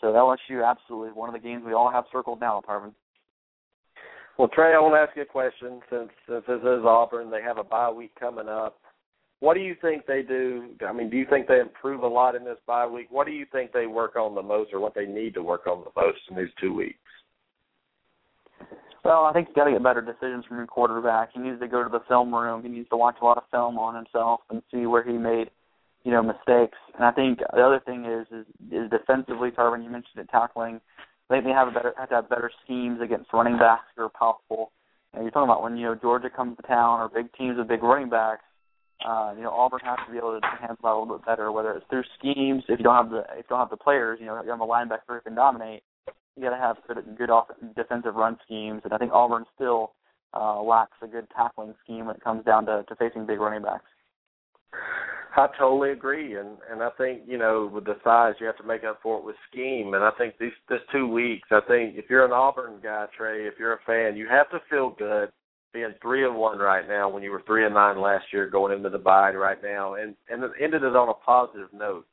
So LSU absolutely one of the games we all have circled now, Tarvin. Well, Trey, I want to ask you a question. Since since this is Auburn, they have a bye week coming up. What do you think they do? I mean, do you think they improve a lot in this bye week? What do you think they work on the most, or what they need to work on the most in these two weeks? Well, I think you got to get better decisions from your quarterback. He needs to go to the film room. He needs to watch a lot of film on himself and see where he made, you know, mistakes. And I think the other thing is is, is defensively, Tarvin. You mentioned it, tackling. They may have a better have to have better schemes against running backs that are powerful. And you're talking about when you know Georgia comes to town or big teams with big running backs. Uh, you know, Auburn has to be able to handle that a little bit better, whether it's through schemes. If you don't have the if you don't have the players, you know, you have a linebacker who can dominate you got to have good, good off- defensive run schemes, and I think Auburn still uh, lacks a good tackling scheme when it comes down to, to facing big running backs. I totally agree, and and I think you know with the size you have to make up for it with scheme, and I think these this two weeks, I think if you're an Auburn guy, Trey, if you're a fan, you have to feel good being three and one right now when you were three and nine last year going into the bye right now, and and it ended it on a positive note.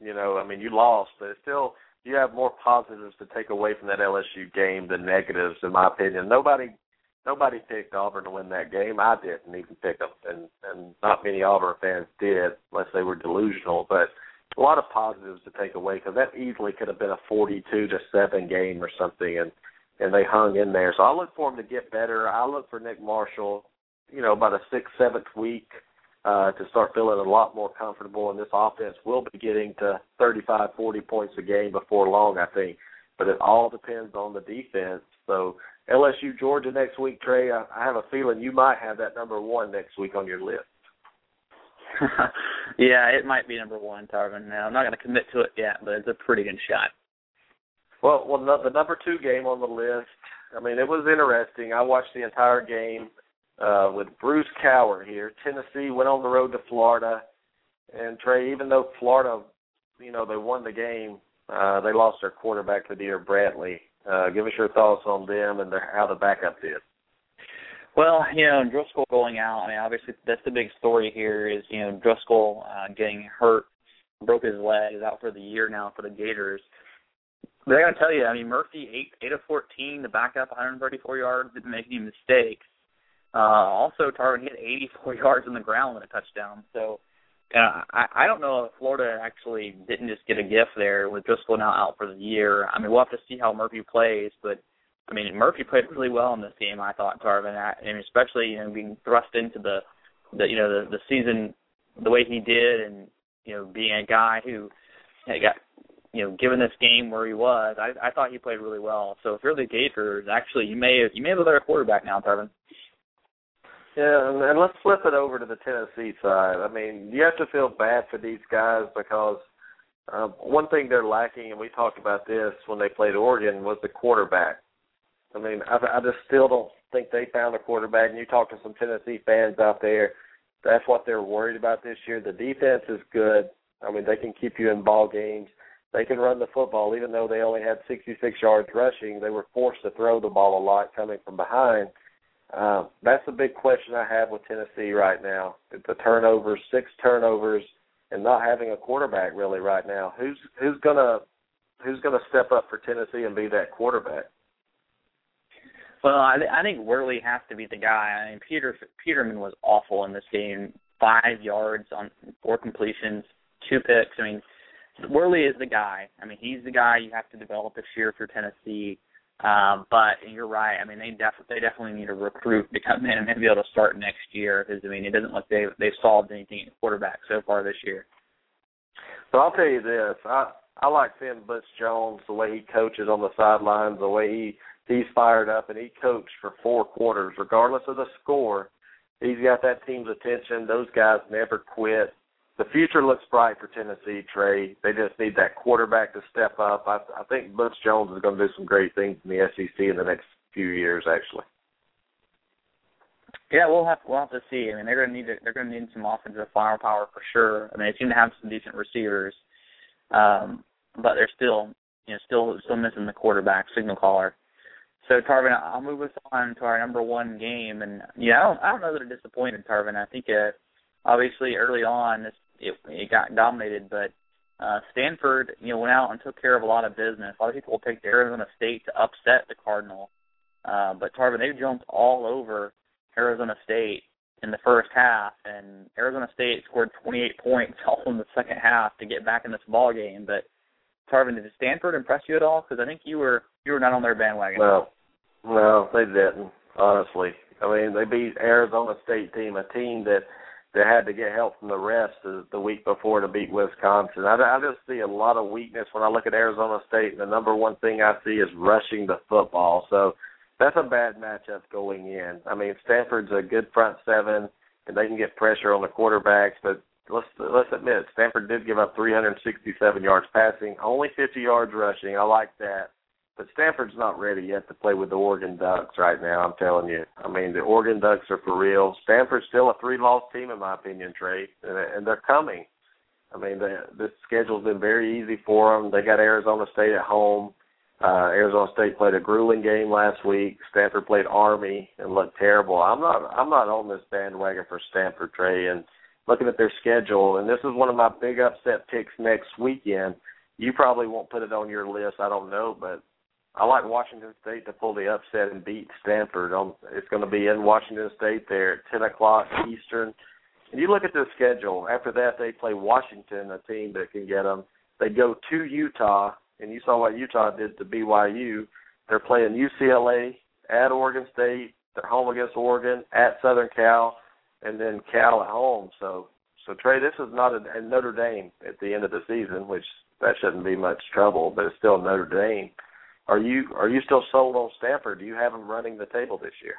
You know, I mean you lost, but it's still you have more positives to take away from that LSU game than negatives, in my opinion. Nobody nobody picked Auburn to win that game. I didn't even pick them, and and not many Auburn fans did, unless they were delusional. But a lot of positives to take away because that easily could have been a forty-two to seven game or something, and and they hung in there. So I look for them to get better. I look for Nick Marshall, you know, about a sixth, seventh week uh, to start feeling a lot more comfortable. And this offense will be getting to 35, 40 points a game before long, I think. But it all depends on the defense. So LSU Georgia next week, Trey. I, I have a feeling you might have that number one next week on your list. yeah, it might be number one, Tarvin. Now I'm not going to commit to it yet, but it's a pretty good shot. Well, well, the number two game on the list. I mean, it was interesting. I watched the entire game uh, with Bruce Cowher here. Tennessee went on the road to Florida, and Trey, even though Florida, you know, they won the game, uh, they lost their quarterback LaDear Brantley. Uh, give us your thoughts on them and their, how the backup did. Well, you know, Driskel going out. I mean, obviously that's the big story here. Is you know Driskel uh, getting hurt, broke his leg, is out for the year now for the Gators. But I got to tell you, I mean Murphy eight eight of fourteen, the backup, 134 yards, didn't make any mistakes. Uh, also, Tarvin hit 84 yards on the ground with a touchdown. So uh, I, I don't know if Florida actually didn't just get a gift there with Driskel now out for the year. I mean, we'll have to see how Murphy plays, but I mean, Murphy played really well in this game. I thought Tarvin, and especially you know being thrust into the the you know the the season the way he did, and you know being a guy who got you know given this game where he was, I I thought he played really well. So if you're the Gators, actually you may have, you may have a better quarterback now, Tarvin. Yeah, and, let's flip it over to the Tennessee side. I mean, you have to feel bad for these guys because um, one thing they're lacking, and we talked about this when they played Oregon, was the quarterback. I mean, I, I just still don't think they found a quarterback. And you talk to some Tennessee fans out there, that's what they're worried about this year. The defense is good. I mean, they can keep you in ball games. They can run the football, even though they only had 66 yards rushing. They were forced to throw the ball a lot coming from behind. Um, that's the big question I have with Tennessee right now. The turnovers, six turnovers, and not having a quarterback really right now. Who's who's gonna who's gonna step up for Tennessee and be that quarterback? Well, I, I think Worley has to be the guy. I mean, Peter Peterman was awful in this game. Five yards on four completions. two picks. I mean, Worley is the guy. I mean, he's the guy you have to develop this year for Tennessee. Um, but you're right. I mean, they def- they definitely need a recruit to come in and be able to start next year because I mean, it doesn't look they they've solved anything at quarterback so far this year. So I'll tell you this: I I like seeing Butch Jones the way he coaches on the sidelines, the way he he's fired up, and he coached for four quarters, regardless of the score. He's got that team's attention. Those guys never quit the future looks bright for Tennessee, Trey. They just need that quarterback to step up. I, I think Butch Jones is going to do some great things in the SEC in the next few years, actually. Yeah, we'll have we'll have to see. I mean, they're going to need to, they're going to need some offensive firepower for sure. I mean, they seem to have some decent receivers, um, but they're still you know still still missing the quarterback signal caller. So Tarvin, I'll move us on to our number one game, and yeah, I don't I don't know that it disappointed Tarvin. I think it obviously early on this it, it got dominated, but uh, Stanford, you know, went out and took care of a lot of business. A lot of people picked Arizona State to upset the Cardinal, uh, but Tarvin they jumped all over Arizona State in the first half, and Arizona State scored 28 points all in the second half to get back in this ball game. But Tarvin, did Stanford impress you at all? Because I think you were you were not on their bandwagon. No, no, they didn't. Honestly, I mean, they beat Arizona State team, a team that they had to get help from the rest the week before to beat Wisconsin. I, I just see a lot of weakness when I look at Arizona State, and the number one thing I see is rushing the football. So that's a bad matchup going in. I mean, Stanford's a good front seven, and they can get pressure on the quarterbacks, but let's let's admit Stanford did give up 367 yards passing, only 50 yards rushing. I like that. But Stanford's not ready yet to play with the Oregon Ducks right now. I'm telling you. I mean, the Oregon Ducks are for real. Stanford's still a three-loss team in my opinion, Trey, and, and they're coming. I mean, the, this schedule's been very easy for them. They got Arizona State at home. Uh, Arizona State played a grueling game last week. Stanford played Army and looked terrible. I'm not. I'm not on this bandwagon for Stanford, Trey. And looking at their schedule, and this is one of my big upset picks next weekend. You probably won't put it on your list. I don't know, but I like Washington State to pull the upset and beat Stanford. On it's going to be in Washington State there at ten o'clock Eastern. And you look at their schedule. After that, they play Washington, a team that can get them. They go to Utah, and you saw what Utah did to BYU. They're playing UCLA at Oregon State. They're home against Oregon at Southern Cal, and then Cal at home. So, so Trey, this is not a, a Notre Dame at the end of the season, which that shouldn't be much trouble, but it's still Notre Dame. Are you are you still sold on Stanford? Do you have them running the table this year?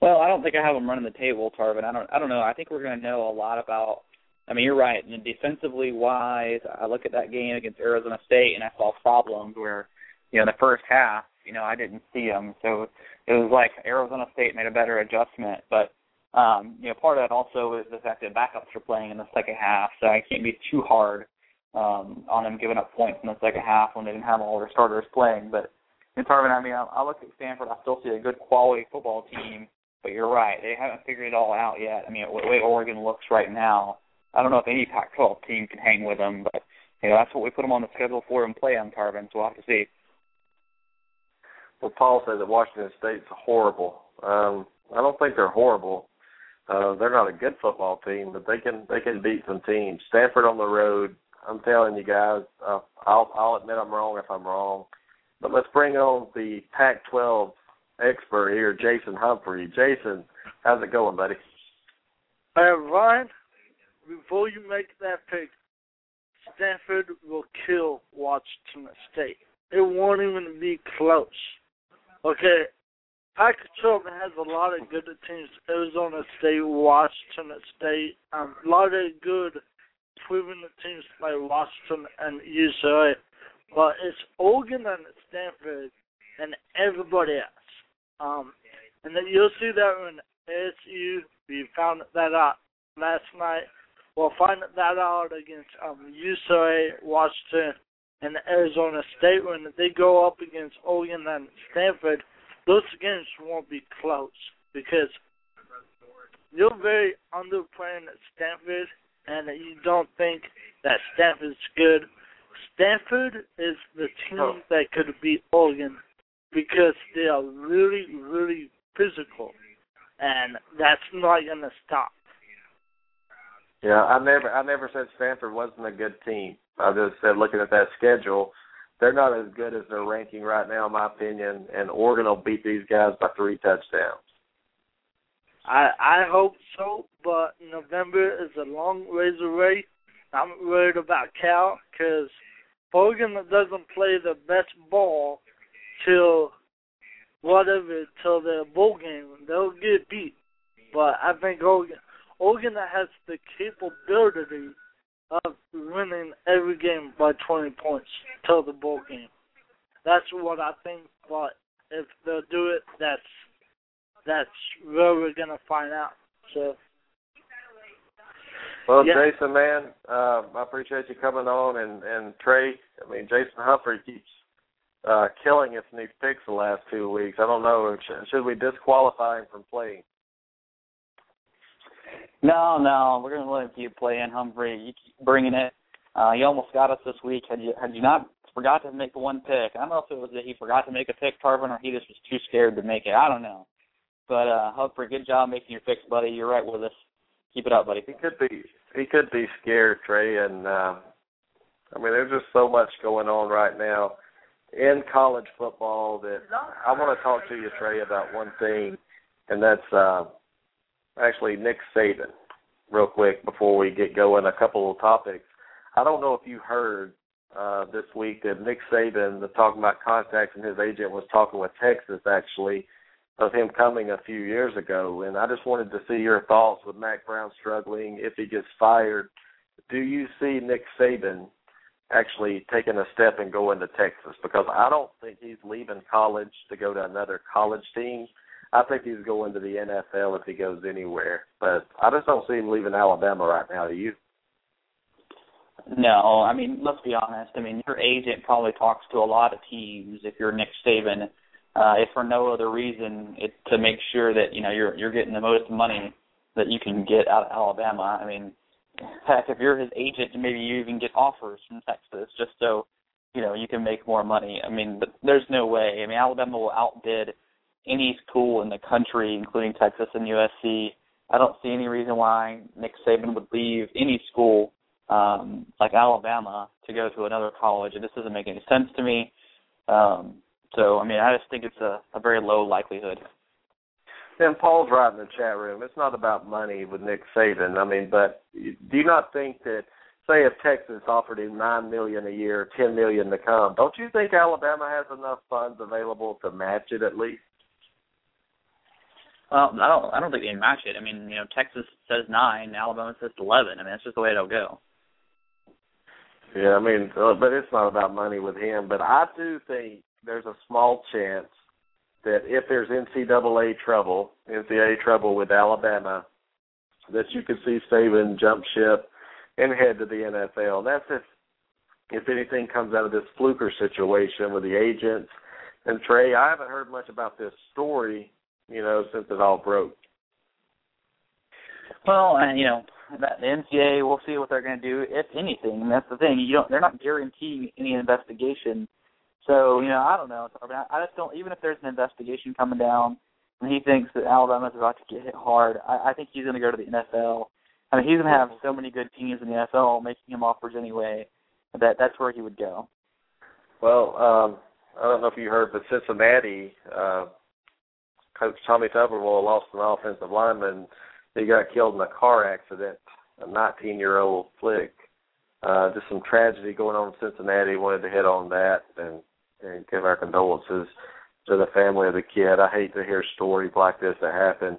Well, I don't think I have them running the table, Tarvin. I don't. I don't know. I think we're going to know a lot about. I mean, you're right. And defensively wise, I look at that game against Arizona State, and I saw problems where, you know, in the first half, you know, I didn't see them. So it was like Arizona State made a better adjustment. But um, you know, part of that also is the fact that backups are playing in the second half, so I can't be too hard um, on them giving up points in the second half when they didn't have all their starters playing. But in Tarvin, I mean, I, I look at Stanford, I still see a good quality football team. But you're right, they haven't figured it all out yet. I mean, the way Oregon looks right now, I don't know if any Pac-12 team can hang with them, but you know that's what we put them on the schedule for and play on Tarvin. So we'll have to see. Well, Paul said that Washington State's horrible. Um, I don't think they're horrible. Uh, they're not a good football team, but they can they can beat some teams. Stanford on the road I'm telling you guys, uh, I'll I'll admit I'm wrong if I'm wrong. But let's bring on the Pac-12 expert here, Jason Humphrey. Jason, how's it going, buddy? Hey, Ryan. Before you make that pick, Stanford will kill Washington State. It won't even be close. Okay, Pac-12 has a lot of good teams. Arizona State, Washington State, um, a lot of good proven the teams like Washington and UCLA, but it's Oregon and Stanford and everybody else. Um, and then you'll see that when ASU, we found that out last night. We'll find that out against um, UCLA, Washington, and Arizona State when they go up against Oregon and Stanford. Those games won't be close because you're very underplaying Stanford and you don't think that Stanford's good. Stanford is the team that could beat Oregon because they are really, really physical, and that's not going to stop. Yeah, I never I never said Stanford wasn't a good team. I just said looking at that schedule, they're not as good as they're ranking right now, in my opinion. And Oregon will beat these guys by three touchdowns. I I hope so, but November is a long ways away. I'm worried about Cal because Oregon doesn't play the best ball till whatever till the bowl game. They'll get beat, but I think Oregon Oregon has the capability of winning every game by 20 points till the bowl game. That's what I think. But if they'll do it, that's that's where we're gonna find out. So. Well, yeah. Jason, man, uh, I appreciate you coming on, and and Trey. I mean, Jason Humphrey keeps uh, killing us in these picks the last two weeks. I don't know. Should we disqualify him from playing? No, no, we're going to let him keep playing. Humphrey, you keep bringing it. Uh, you almost got us this week. Had you had you not forgot to make the one pick? I don't know if it was that he forgot to make a pick, Tarvin, or he just was too scared to make it. I don't know. But uh, Humphrey, good job making your picks, buddy. You're right with us. Keep it up, buddy. He could be he could be scared, Trey, and uh, I mean there's just so much going on right now in college football that I want to talk to you, Trey, about one thing, and that's uh, actually Nick Saban. Real quick before we get going, a couple of topics. I don't know if you heard uh, this week that Nick Saban, the talking about contacts and his agent was talking with Texas actually of him coming a few years ago, and I just wanted to see your thoughts with Mack Brown struggling if he gets fired. Do you see Nick Saban actually taking a step and going to Texas? Because I don't think he's leaving college to go to another college team. I think he's going to the NFL if he goes anywhere. But I just don't see him leaving Alabama right now. Do you? No, I mean, let's be honest. I mean, your agent probably talks to a lot of teams if you're Nick Saban, uh, if for no other reason, it's to make sure that, you know, you're you're getting the most money that you can get out of Alabama. I mean, heck, if you're his agent, maybe you even get offers from Texas just so, you know, you can make more money. I mean, but there's no way. I mean, Alabama will outbid any school in the country, including Texas and USC. I don't see any reason why Nick Saban would leave any school um, like Alabama to go to another college. And this doesn't make any sense to me. Um, so, I mean, I just think it's a, a very low likelihood. Then Paul's right in the chat room. It's not about money with Nick Saban. I mean, but do you not think that, say, if Texas offered him nine million a year, ten million to come, don't you think Alabama has enough funds available to match it at least? Well, I don't. I don't think they match it. I mean, you know, Texas says nine, Alabama says eleven. I mean, that's just the way it'll go. Yeah, I mean, uh, but it's not about money with him. But I do think there's a small chance that if there's NCAA trouble, NCAA trouble with Alabama, that you could see Saban jump ship and head to the NFL. That's if if anything comes out of this fluker situation with the agents. And Trey, I haven't heard much about this story, you know, since it all broke. Well, and you know, that the NCAA, we'll see what they're going to do, if anything. And that's the thing. You don't. They're not guaranteeing any investigation. So you know, I don't know. I, just don't. Even if there's an investigation coming down, and he thinks that Alabama's about to get hit hard, I, I think he's going to go to the NFL. I mean, he's going to have so many good teams in the NFL making him offers anyway. That that's where he would go. Well, um, I don't know if you heard, but Cincinnati, uh, Coach Tommy Tuberville lost an offensive lineman he got killed in a car accident, a 19 year old flick. Uh, just some tragedy going on in Cincinnati. Wanted to hit on that and, and give our condolences to the family of the kid. I hate to hear stories like this that happen.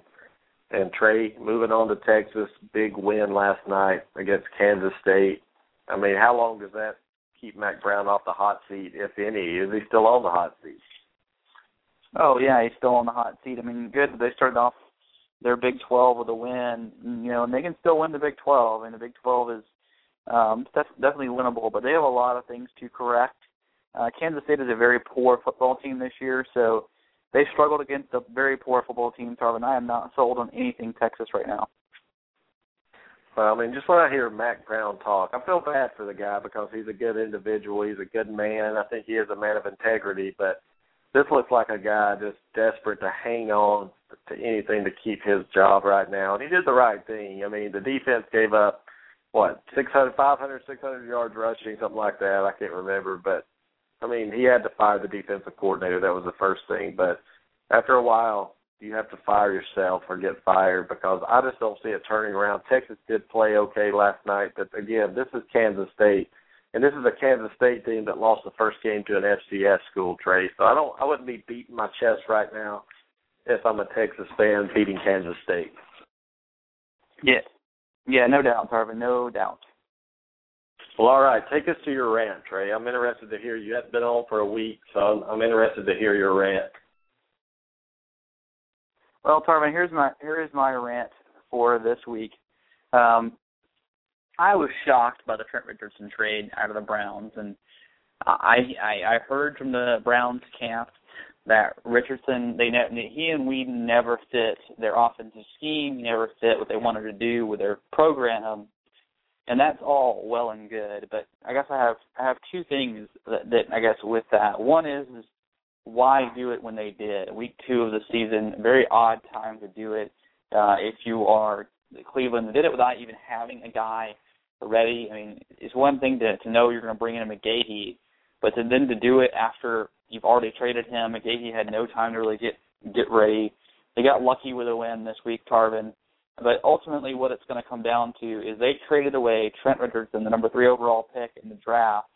And Trey, moving on to Texas, big win last night against Kansas State. I mean, how long does that keep Mack Brown off the hot seat, if any? Is he still on the hot seat? Oh yeah, he's still on the hot seat. I mean, good. They started off their Big 12 with a win, you know, and they can still win the Big 12. And the Big 12 is um, def- definitely winnable, but they have a lot of things to correct. Uh, Kansas State is a very poor football team this year, so they struggled against a very poor football team. Tarvin, I am not sold on anything Texas right now. Well, I mean, just when I hear Mack Brown talk, I feel bad for the guy because he's a good individual. He's a good man. And I think he is a man of integrity, but this looks like a guy just desperate to hang on to anything to keep his job right now. And he did the right thing. I mean, the defense gave up what 600, 500, 600 yards rushing, something like that. I can't remember, but I mean, he had to fire the defensive coordinator. That was the first thing. But after a while, you have to fire yourself or get fired because I just don't see it turning around. Texas did play okay last night, but again, this is Kansas State, and this is a Kansas State team that lost the first game to an FCS school, Trey. So I don't, I wouldn't be beating my chest right now if I'm a Texas fan beating Kansas State. Yeah, yeah, no doubt, Tarvin, no doubt. Well, all right. Take us to your rant, Trey. I'm interested to hear. You haven't been on for a week, so I'm, I'm interested to hear your rant. Well, Tarvin, here's my here is my rant for this week. Um, I was shocked by the Trent Richardson trade out of the Browns, and I I, I heard from the Browns camp that Richardson they ne- he and Weeden never fit their offensive scheme, never fit what they wanted to do with their program, and that's all well and good. But I guess I have I have two things that, that I guess with that. One is, is why do it when they did? Week two of the season, very odd time to do it. Uh, if you are Cleveland, did it without even having a guy ready. I mean, it's one thing to to know you're going to bring in a McGahee, but to then to do it after you've already traded him, McGahee had no time to really get get ready. They got lucky with a win this week, Tarvin. But ultimately, what it's going to come down to is they traded away Trent Richardson, the number three overall pick in the draft,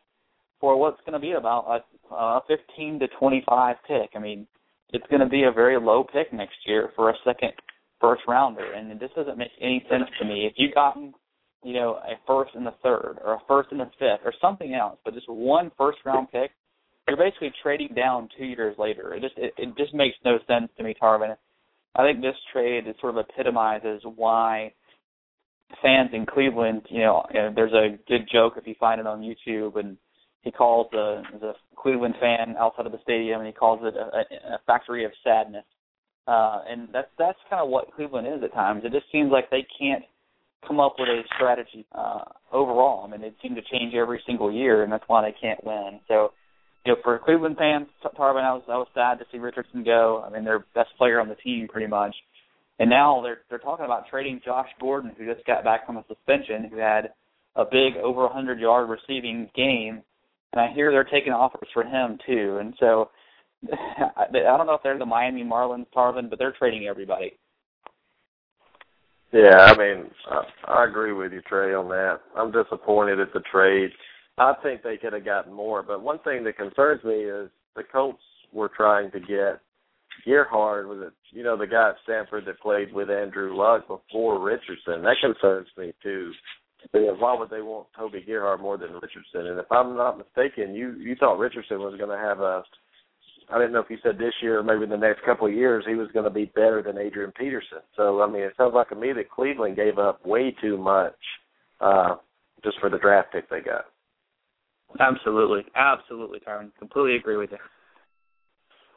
for what's going to be about a, a 15 to 25 pick. I mean, it's going to be a very low pick next year for a second first rounder, and this doesn't make any sense to me. If you gotten, you know, a first and a third, or a first and a fifth, or something else, but just one first round pick, you're basically trading down two years later. It just it, it just makes no sense to me, Tarvin. I think this trade is sort of epitomizes why fans in Cleveland, you know, there's a good joke if you find it on YouTube, and he calls the the Cleveland fan outside of the stadium, and he calls it a, a factory of sadness. Uh, and that's that's kind of what Cleveland is at times. It just seems like they can't come up with a strategy uh, overall. I mean, they seem to change every single year, and that's why they can't win. So, you know, for Cleveland fans, Tarvin, I was I was sad to see Richardson go. I mean, their best player on the team, pretty much. And now they're they're talking about trading Josh Gordon, who just got back from a suspension, who had a big over 100 yard receiving game and I hear they're taking offers for him too. And so I don't know if they're the Miami Marlins, Tarvin, but they're trading everybody. Yeah, I mean, I, I agree with you, Trey, on that. I'm disappointed at the trade. I think they could have gotten more, but one thing that concerns me is the Colts were trying to get Gerhart was it you know the guy at Stanford that played with Andrew Luck before Richardson. That concerns me too why would they want Toby Gerhart more than Richardson? And if I'm not mistaken, you you thought Richardson was going to have a. I didn't know if you said this year or maybe the next couple of years he was going to be better than Adrian Peterson. So I mean, it sounds like to me that Cleveland gave up way too much uh, just for the draft pick they got. Absolutely, absolutely, Tyron. Completely agree with you.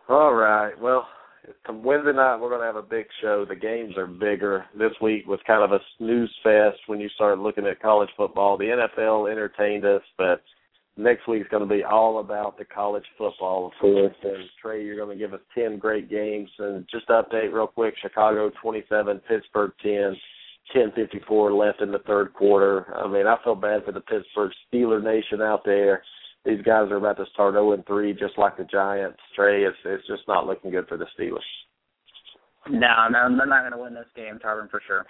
All right. Well, Wednesday night we're going to have a big show. The games are bigger. This week was kind of a snooze fest when you start looking at college football. The NFL entertained us, but next week's going to be all about the college football, of course. And Trey, you're going to give us ten great games. And just to update real quick: Chicago 27, Pittsburgh 10. 10:54 left in the third quarter. I mean, I feel bad for the Pittsburgh Steeler Nation out there these guys are about to start 0 and 3, just like the Giants. Trey, it's it's just not looking good for the Steelers. No, no, they're not going to win this game, Tarvin, for sure.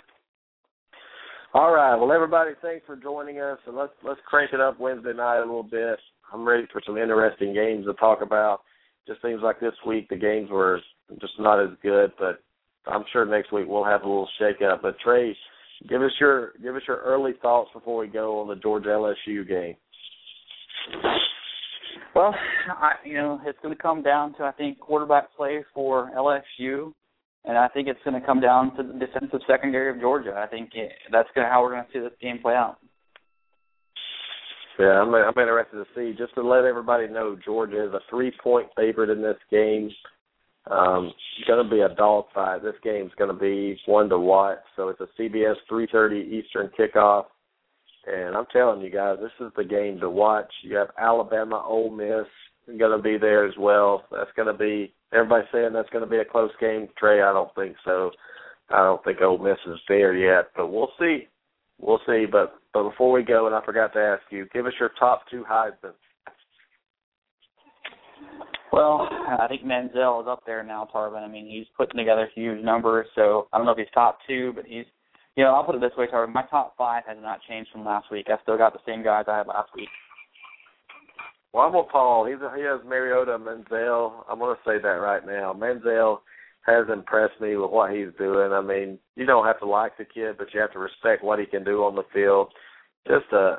All right, well, everybody, thanks for joining us, and let's let's crank it up Wednesday night a little bit. I'm ready for some interesting games to talk about. Just seems like this week the games were just not as good, but I'm sure next week we'll have a little shake up. But Trey, give us your give us your early thoughts before we go on the Georgia LSU game. Well, I, you know, it's going to come down to I think quarterback play for LSU, and I think it's going to come down to the defensive secondary of Georgia. I think it, that's going to how we're going to see this game play out. Yeah, I'm, I'm interested to see. Just to let everybody know, Georgia is a three-point favorite in this game. Um, it's going to be a dogfight. This game's going to be one to watch. So it's a CBS 3:30 Eastern kickoff. And I'm telling you guys, this is the game to watch. You have Alabama, Ole Miss going to be there as well. That's going to be everybody saying that's going to be a close game. Trey, I don't think so. I don't think Ole Miss is there yet, but we'll see. we'll see. But but before we go, and I forgot to ask you, give us your top two Heisman. Well, I think Manziel is up there now, Tarvin. I mean, he's putting together huge numbers. So I don't know if he's top two, but he's, you know, I'll put it this way, Tarvin. My top five has not changed from last week. I still got the same guys I had last week. Well, I'm with Paul. He's a, he has Mariota Manziel. I'm to say that right now. Manziel has impressed me with what he's doing. I mean, you don't have to like the kid, but you have to respect what he can do on the field. Just a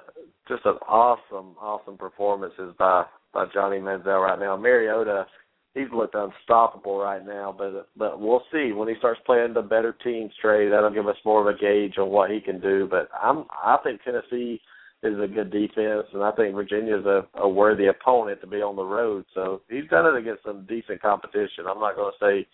just an awesome, awesome performances by by Johnny Manziel right now. Mariota, he's looked unstoppable right now, but but we'll see when he starts playing the better teams. Trey, that'll give us more of a gauge on what he can do. But I'm I think Tennessee is a good defense, and I think Virginia is a, a worthy opponent to be on the road. So he's done it against some decent competition. I'm not going to say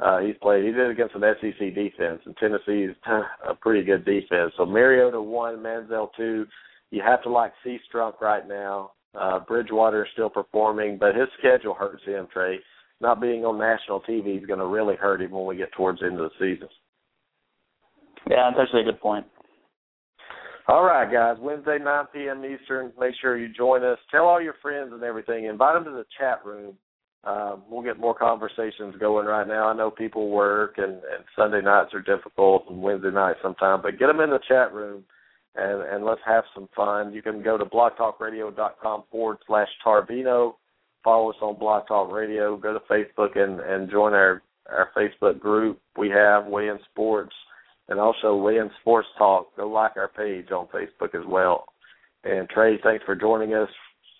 uh, he's played. He did against an SEC defense, and Tennessee is a pretty good defense. So Mariota one, Manziel two. You have to like C Strunk right now. Uh, Bridgewater is still performing, but his schedule hurts him. Trey, not being on national TV is going to really hurt him when we get towards the end of the season. Yeah, that's actually a good point. All right, guys. Wednesday, 9 p.m. Eastern. Make sure you join us. Tell all your friends and everything. Invite them to the chat room. Um, we'll get more conversations going right now. I know people work and, and Sunday nights are difficult and Wednesday nights sometimes, but get them in the chat room and, and let's have some fun. You can go to blogtalkradio.com forward slash Tarvino. Follow us on Blog Talk Radio. Go to Facebook and, and join our, our Facebook group. We have Weigh In Sports and also Weigh In Sports Talk. Go like our page on Facebook as well. And Trey, thanks for joining us.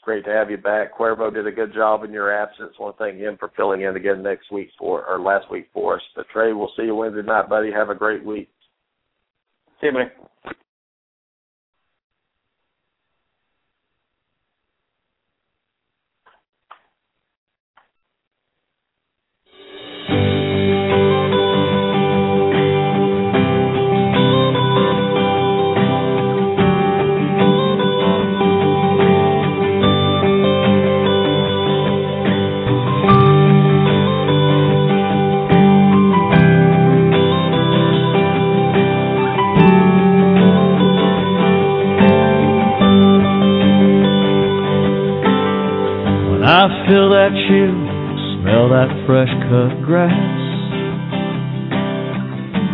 Great to have you back. Cuervo did a good job in your absence. Want to thank him for filling in again next week for or last week for us. But Trey, we'll see you Wednesday night, buddy. Have a great week. See you, buddy. Feel that chill, smell that fresh cut grass.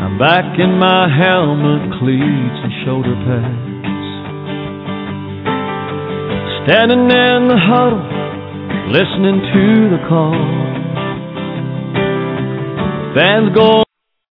I'm back in my helmet, cleats, and shoulder pads. Standing in the huddle, listening to the call. Fans go